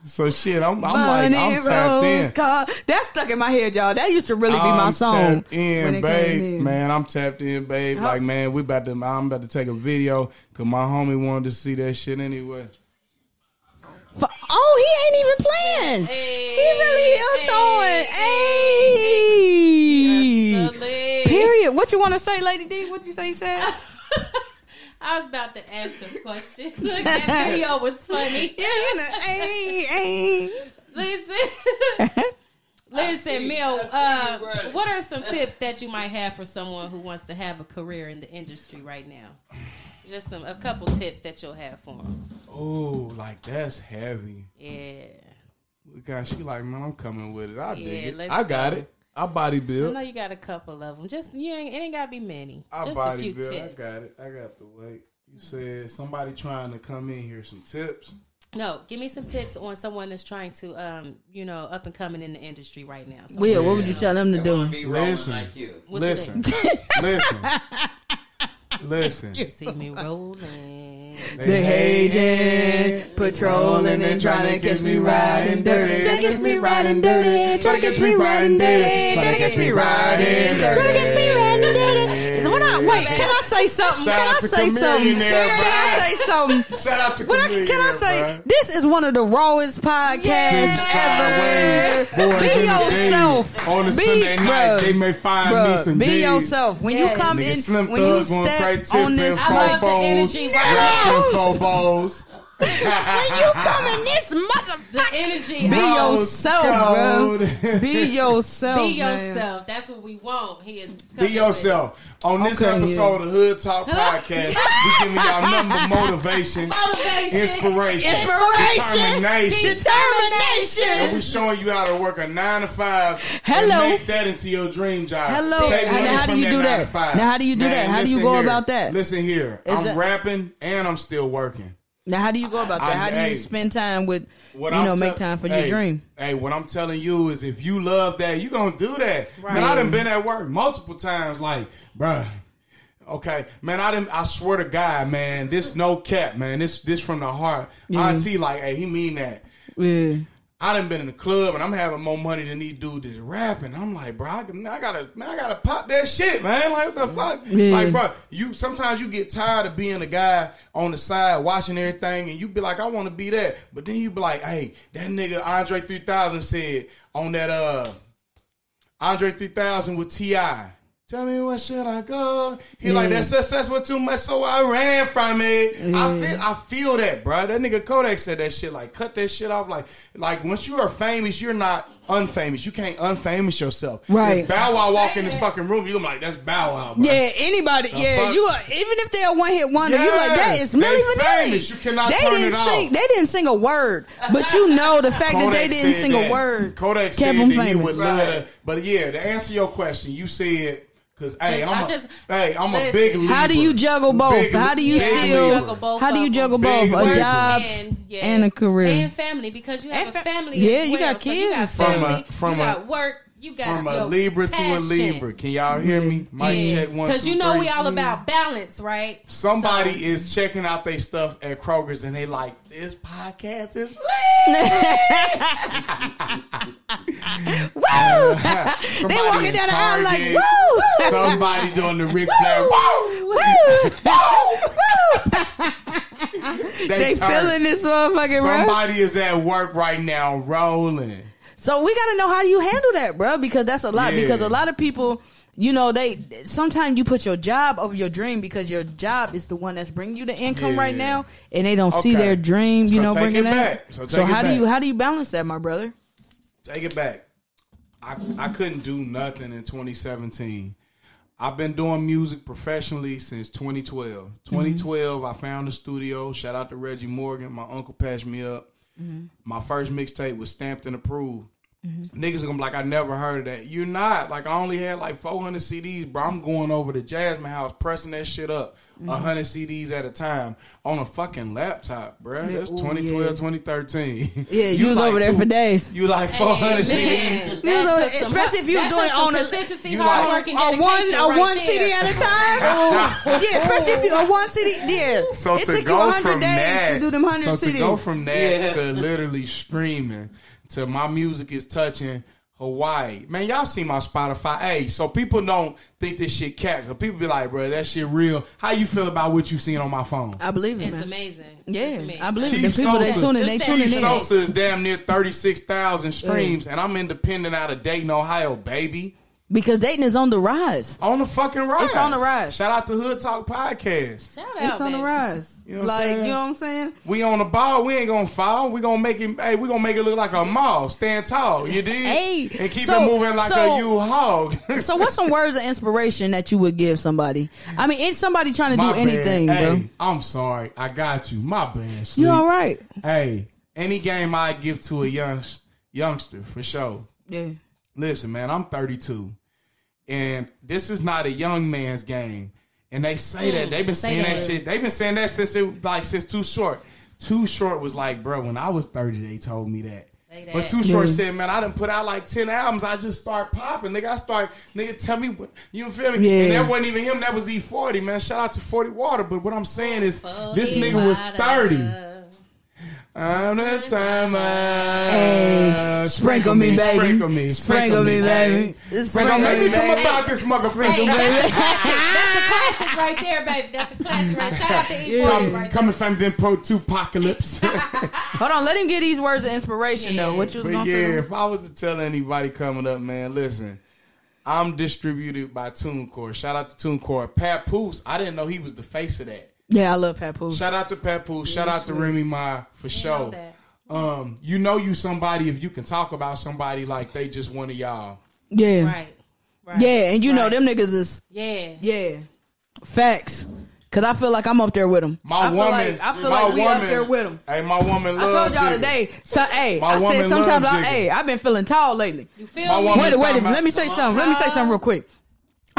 So shit, I'm, I'm like, I'm tapped in. Rose car. That stuck in my head, y'all. That used to really be my I'm song. tapped in, when it babe. came in. Man, I'm tapped in, babe. Like, man, we about to. I'm about to take a video because my homie wanted to see that shit anyway. F- Oh, he ain't even playing. Hey, he really heel towing. Hey. Hey. Period. What you want to say, Lady D? What you say you said? I was about to ask a question. Look, that video was funny. yeah, you know, hey, hey. Listen. Listen, Mel, uh, what are some tips that you might have for someone who wants to have a career in the industry right now? Just some a couple tips that you'll have for them. Oh, like that's heavy. Yeah. God, she like, man, I'm coming with it. I Yeah, dig it. I got go. it. I body build. I build. know you got a couple of them. Just you ain't, it ain't got to be many. I Just a body few build. tips. I got it. I got the weight. You said somebody trying to come in here some tips. No, give me some tips on someone that's trying to, um, you know, up and coming in the industry right now. So Will, what would you tell them to They do? be rolling Listen. like you. what do Listen, they- listen, listen. See me rolling. They hating, patrolling and trying to catch me riding dirty. Trying to catch me riding dirty. Trying to catch me riding dirty. Trying to catch me riding. dirty. Trying to catch me riding dirty. Wait, can I say something? Shout Can I to say something? Chamillionaire, Can I bruh. say something? Shout out to What I, can I say? bruh. This is one of the rawest podcasts Sideways, ever. boys Be yourself. day. On a Be- Sunday night, they may find me some be days. yourself. When you come Nigga, in, Slim when you Thug going crazy step on this, I love the energy right rapping fofos. When you come in this mother, The energy. be out. yourself, bro. Be yourself, Be man. yourself. That's what we want. He is. Be yourself. On this Okay, episode of Hood Talk Podcast, we giving y'all number motivation, Motivation. inspiration, Inspiration. determination. determination. And Determination. we showing you how to work a nine to five Hello. and make that into your dream job. Hello. Take And how do you do that? Now, how do you do that? How do you go here. about that? Listen here. Is I'm that- rapping and I'm still working. Now, how do you go about that? I- How do you hey, spend time with, you I'm know, make time for hey, your dream? Hey, what I'm telling you is if you love that, you're gonna do that. Man, I done been at work multiple times, like, bruh. Okay, man, I didn't. I swear to God, man, this no cap, man. This this from the heart. Auntie, like, hey, he mean that. Yeah. I done been in the club and I'm having more money than these dudes that's rapping. I'm like, bro, I, can- I gotta, man, I gotta pop that shit, man. Like, what the fuck? Yeah. Like, bro, you sometimes you get tired of being a guy on the side watching everything, and you be like, I want to be that, but then you be like, hey, that nigga Andre 3000 said on that uh Andre 3000 with T.I. Tell me where should I go? He like that success was too much, so I ran from it. I feel I feel that, bro. That nigga Kodak said that shit. Like cut that shit off. Like like once you are famous, you're not unfamous. You can't unfamous yourself. Right. If Bow Wow walk in this fucking room, you gonna like that's Bow Wow. Bro. Yeah, anybody. yeah, fuck? you are, even if they're a one hit wonder, you like that Yes, Milli Vanilli. famous. You cannot they turn didn't it sing. off. They didn't sing a word, but you know the fact that they didn't sing that. a word Kodak kept said them that he famous. would love to. But yeah, to answer your question, you said because hey, Just- I I'm a, just- hey, I'm a big. Libra. How do you juggle both? Big- how do you big still? juggle both how do you juggle both? Big A job and, yeah, and a career. and family because you have And a family. Yeah, as you well. got So you kids. got From a- family, from you got work. You got From a your Libra to a. Libra. Can y'all hear me? Mic check one, Because you know three. we all about balance, right? Somebody So- is checking out their stuff at Kroger's and they like this podcast is Woo! They walking in down the aisle like woo, Somebody doing the Ric Flair. Woo! woo. They, They feeling this motherfucking bro. Somebody is at work right now rolling. So we got to know how do you handle that, bro? Because that's a lot. Yeah. Because a lot of people, you know, they sometimes you put your job over your dream because your job is the one that's bringing you the income Yeah. right now, and they don't see their dream, you So know, bringing it that. back. So So, how do back. you how do you balance that, my brother? Take it back. I I couldn't do nothing in 2017. I've been doing music professionally since 2012. Mm-hmm. 2012, I found a studio. Shout out to Reggie Morgan. My uncle patched me up. My first mixtape was stamped and approved. Niggas are gonna be like, I never heard of that. You're not. Like, I only had like 400 CDs, bro. I'm going over to Jasmine House, pressing that shit up. Mm-hmm. 100 CDs at a time on a fucking laptop, bro. That's ooh, 2012, yeah. 2013. Yeah, you was over there for days. You like 400 CDs. Man, You know, that took some- especially if you that doing it on a- consistency, you like- work, and A one dedication a right one there. CD at a time. yeah, especially if you a one CD. Yeah, So it to took you go hundred from days that, to do them hundred so to CDs. go from that Yeah. to literally streaming to my music is touching Hawaii. Man, y'all see my Spotify. Hey, so people don't think this shit cat. Cause people be like, bro, that shit real. How you feel about what you seen on my phone? I believe it, It's man. amazing. Yeah, It's amazing. I believe it. The people they Sosa. tuning, they Chief tuning Chief in. Sosa is damn near 36,000 streams, and I'm independent out of Dayton, Ohio, baby. Because Dayton is on the rise. On the fucking rise. It's on the rise. Shout out to Hood Talk Podcast. Shout out, It's on the rise. You know like, you know what I'm saying? We on the ball. We ain't gonna fall. We gonna make it. Hey, we gonna make it look like a mall. Stand tall. You did. Hey, and keep so- it moving like so- a U-Haul. So, what's some words of inspiration that you would give somebody? I mean, it's somebody trying to do bad. anything, bro. I'm sorry. I got you. My bad. Sleep. You all right? Hey, any game I give to a young youngster for sure. Yeah. Listen, man, I'm 32, and this is not a young man's game. And they say that mm, they've been saying that. that. shit. They've been saying that since it like since Too Short. Too Short was like, bro, when I was 30, they told me that. That. But Too Short Yeah. said, man, I didn't put out like 10 albums. I just start popping. Nigga, I start, nigga, tell me what, you feel me? Yeah. And that wasn't even him. That was E-40, man. Shout out to 40 Water. But what I'm saying is, this nigga was water. 30. I'm the time. Hey, sprinkle me, baby. Sprinkle me. Sprinkle me, baby. Sprinkle Sprinkle me. Make me, me come baby. about this motherfucker. Hey, that's, a classic. that's a classic right there, baby. That's a classic. Right? Shout out to E-40 Come, right coming from them pro two apocalypse. Hold on, let him get these words of inspiration though. What you was But gonna yeah, say? if I was to tell anybody coming up, man, listen, I'm distributed by TuneCore. Shout out to TuneCore. Papoose, I didn't know he was the face of that. Yeah, I love Papoose. Shout out to Papoose. Shout out to Remy Ma for know sure. Um, you know you somebody if you can talk about somebody like they just one of y'all. Yeah, Right. Right. yeah, and you know them niggas is Yeah. yeah, facts. Cause I feel like I'm up there with them. My I feel woman, like, I feel my like we woman, up there with them. Hey, my woman. I told y'all Jigga. today. So, hey, My I woman said sometimes, I, hey, I've been feeling tall lately. You feel My me? woman- Wait, wait, talking let me say something. Let me say something real quick.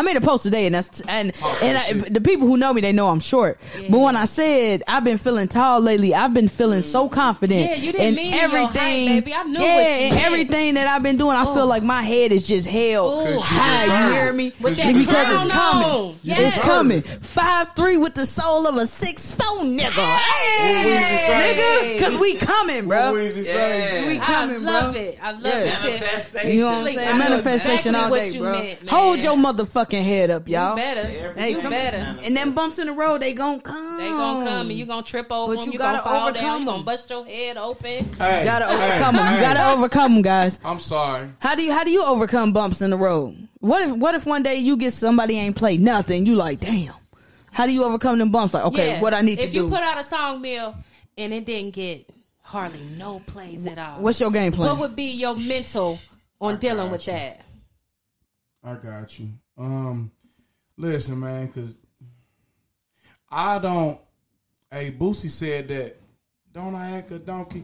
I made a post today, and that's and and I, the people who know me, they know I'm short. But when I said I've been feeling tall lately, I've been feeling so mm. confident. Yeah, you didn't mean your height, everything, baby. I knew yeah, and everything that I've been doing, I feel oh. like my head is just held Ooh. high. You hear me? Because it's coming. Yes. It's coming. Five three with the soul of a six four nigga. Hey, nigga, because we coming, bro. What is he saying? We I love bro. it. I love Yeah. it. Manifestation. You know what I'm saying? Manifestation all day, bro. Hold your motherfucking head up, You y'all. better. Hey, you some- better. And them bumps in the road, they gon' come. They gonna come and you gonna trip over But them. you You, gotta gonna fall overcome down. You gonna bust your head open. Hey, gotta hey, overcome them. You hey. gotta overcome them, guys. I'm sorry. How do you how do you overcome bumps in the road? What if what if one day you get somebody ain't play nothing? You like, damn. How do you overcome them bumps? Like, okay, Yeah. what I need to do. if you put out a song mill and it didn't get hardly no plays at all. What's your game plan? what would be your mental on dealing got with you. that? I got you. Um, listen, man, because I don't. Hey, Boosie said that. Don't I act a donkey?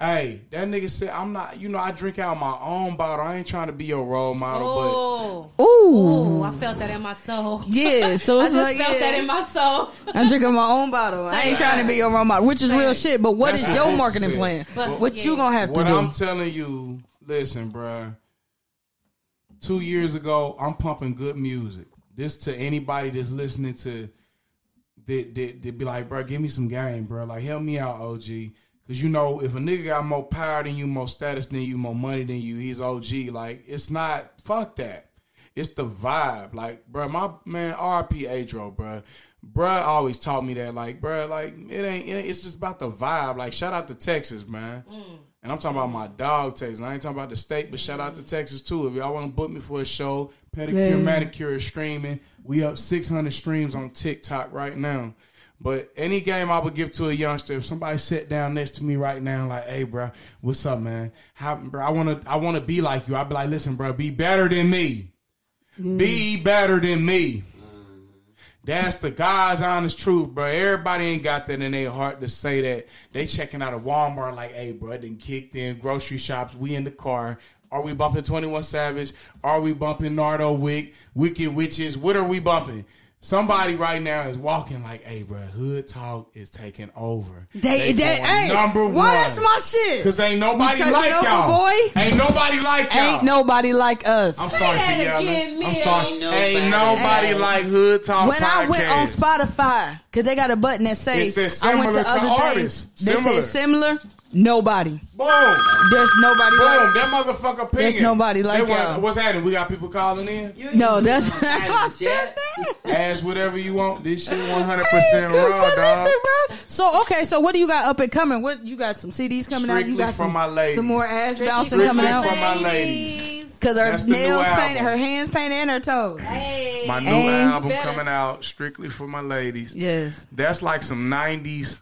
Hey, that nigga said I'm not. You know, I drink out my own bottle. I ain't trying to be your role model, Oh, Ooh, oh, I felt that in my soul. yeah. So I it's just like, felt that in my soul. I'm drinking my own bottle. I ain't trying to be your role model, which is Same. real shit. But what That's is your marketing said. plan? But- what yeah. you gonna have what to do? What I'm telling you, listen, bruh. Two years ago, I'm pumping good music. This to anybody that's listening to, that that, that be like, bro, give me some game, bro. Like, help me out, OG. Cause you know, if a nigga got more power than you, more status than you, more money than you, he's OG. Like, it's not fuck that. It's the vibe. Like, bro, my man, RP Adro, bro. Bruh always taught me that, like, bruh, like it ain't, it ain't. It's just about the vibe. Like, shout out to Texas, man. Mm. And I'm talking about my dog Texas. I ain't talking about the state, but shout out to Texas too. If y'all want to book me for a show, pedicure, Yeah. manicure is streaming. We up 600 streams on TikTok right now. But any game I would give to a youngster, if somebody sat down next to me right now, like, "Hey, bro, what's up, man? How, bro, I want to, I want to be like you." I'd be like, "Listen, bro, be better than me. Be mm. better than me." That's the God's honest truth, bro. Everybody ain't got that in their heart to say that they checking out a Walmart like, hey, bro, done kicked in grocery shops. We in the car. Are we bumping 21 Savage? Are we bumping Nardo Wick? Wicked Witches? What are we bumping? Somebody right now is walking like, hey, bro, Hood Talk is taking over. They, they, going hey, number why one. that's my shit? Cause ain't nobody like over, y'all. boy? Ain't nobody like y'all. Ain't nobody like us. I'm sorry for that yelling. again, I'm man. sorry. Ain't Ain't nobody. nobody Hey. like Hood Talk. when I went on Spotify, because they got a button that say says I went to to other artists. things. They Similar. said similar. Nobody. Boom. There's nobody Boom, like. that motherfucker pinging. There's nobody like They y'all. What's happening? We got people calling in. No, that's that's Add why I said chat. that. Ask whatever you want. This shit 100% raw, But dog. listen, bro. So okay, so what do you got up and coming? What you got? Some CDs coming out? You got from some, my ladies. some more ass bouncing Strictly coming out from my ladies. because her That's nails painted, her hands painted, and her toes. Hey, My new Ain't album better. coming out strictly for my ladies. Yes. That's like some 90s.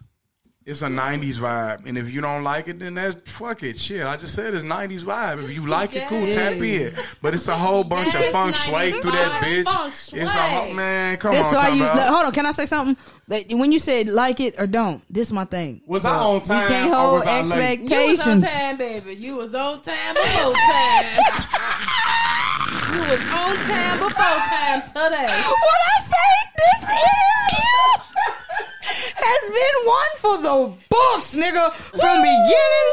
It's a 90s vibe. And if you don't like it, then that's fuck it. Shit. I just said it's 90s vibe. If you like it, cool, tap in. But it's a whole bunch of funk sway 90s through that bitch. It's a whole man, come This on, why talk you about. look, hold on. Can I say something? That when you said like it or don't, this is my thing. Was I on time You can't or hold was I you was on time, baby. You was on time before time. you was on time before time today. What I say? This interview has been one for the books, nigga, from beginning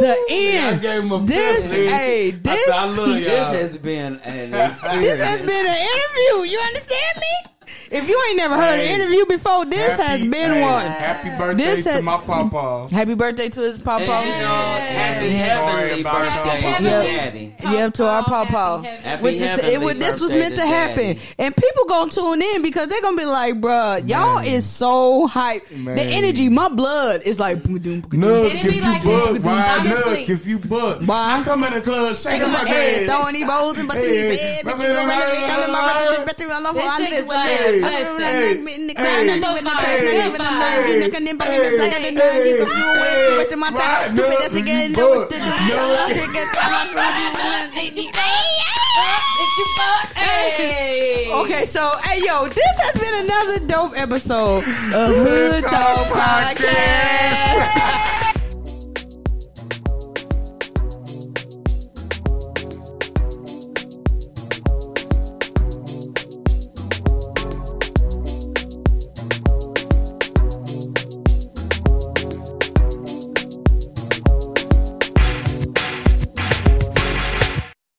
to I end. gave him a This, fist, nigga. hey, I this, said, I love This y'all. has been an experience. this has been an interview. You understand me? If you ain't never heard Hey. an interview before, this has been hey, one. Happy birthday This to has- my papa. Happy birthday to his papa. And, you know, happy Yeah. heavenly Sorry birthday y'all. to Yeah. Daddy. Yeah, to our papa. Happy Which is it, heavenly would this was meant to to happen, and people gonna tune in because they're gonna be like, "Bruh, y'all Man. is so hype. Man. The energy, my blood is like, Look, if you like book, that? why Honestly. look, if you book, Why? I come in the club, shaking my head. throwing these bowls and butting Hey, his head, but you hey, know, hey, come in my hey, resident, but you know, This I shit lick is with like, that. listen. I'm in the ground, Hey, I'm in the hey, church, I'm in the hey, hey, you can name, but hey, you got the nine, you can do hey, it, with my right, time, stupid, look, that's again, you no, book. it's the- No. I'll take it, I'm not gonna do it. If you fuck, hey. Okay, so hey yo, this has been another dope episode of Hood Talk Podcast.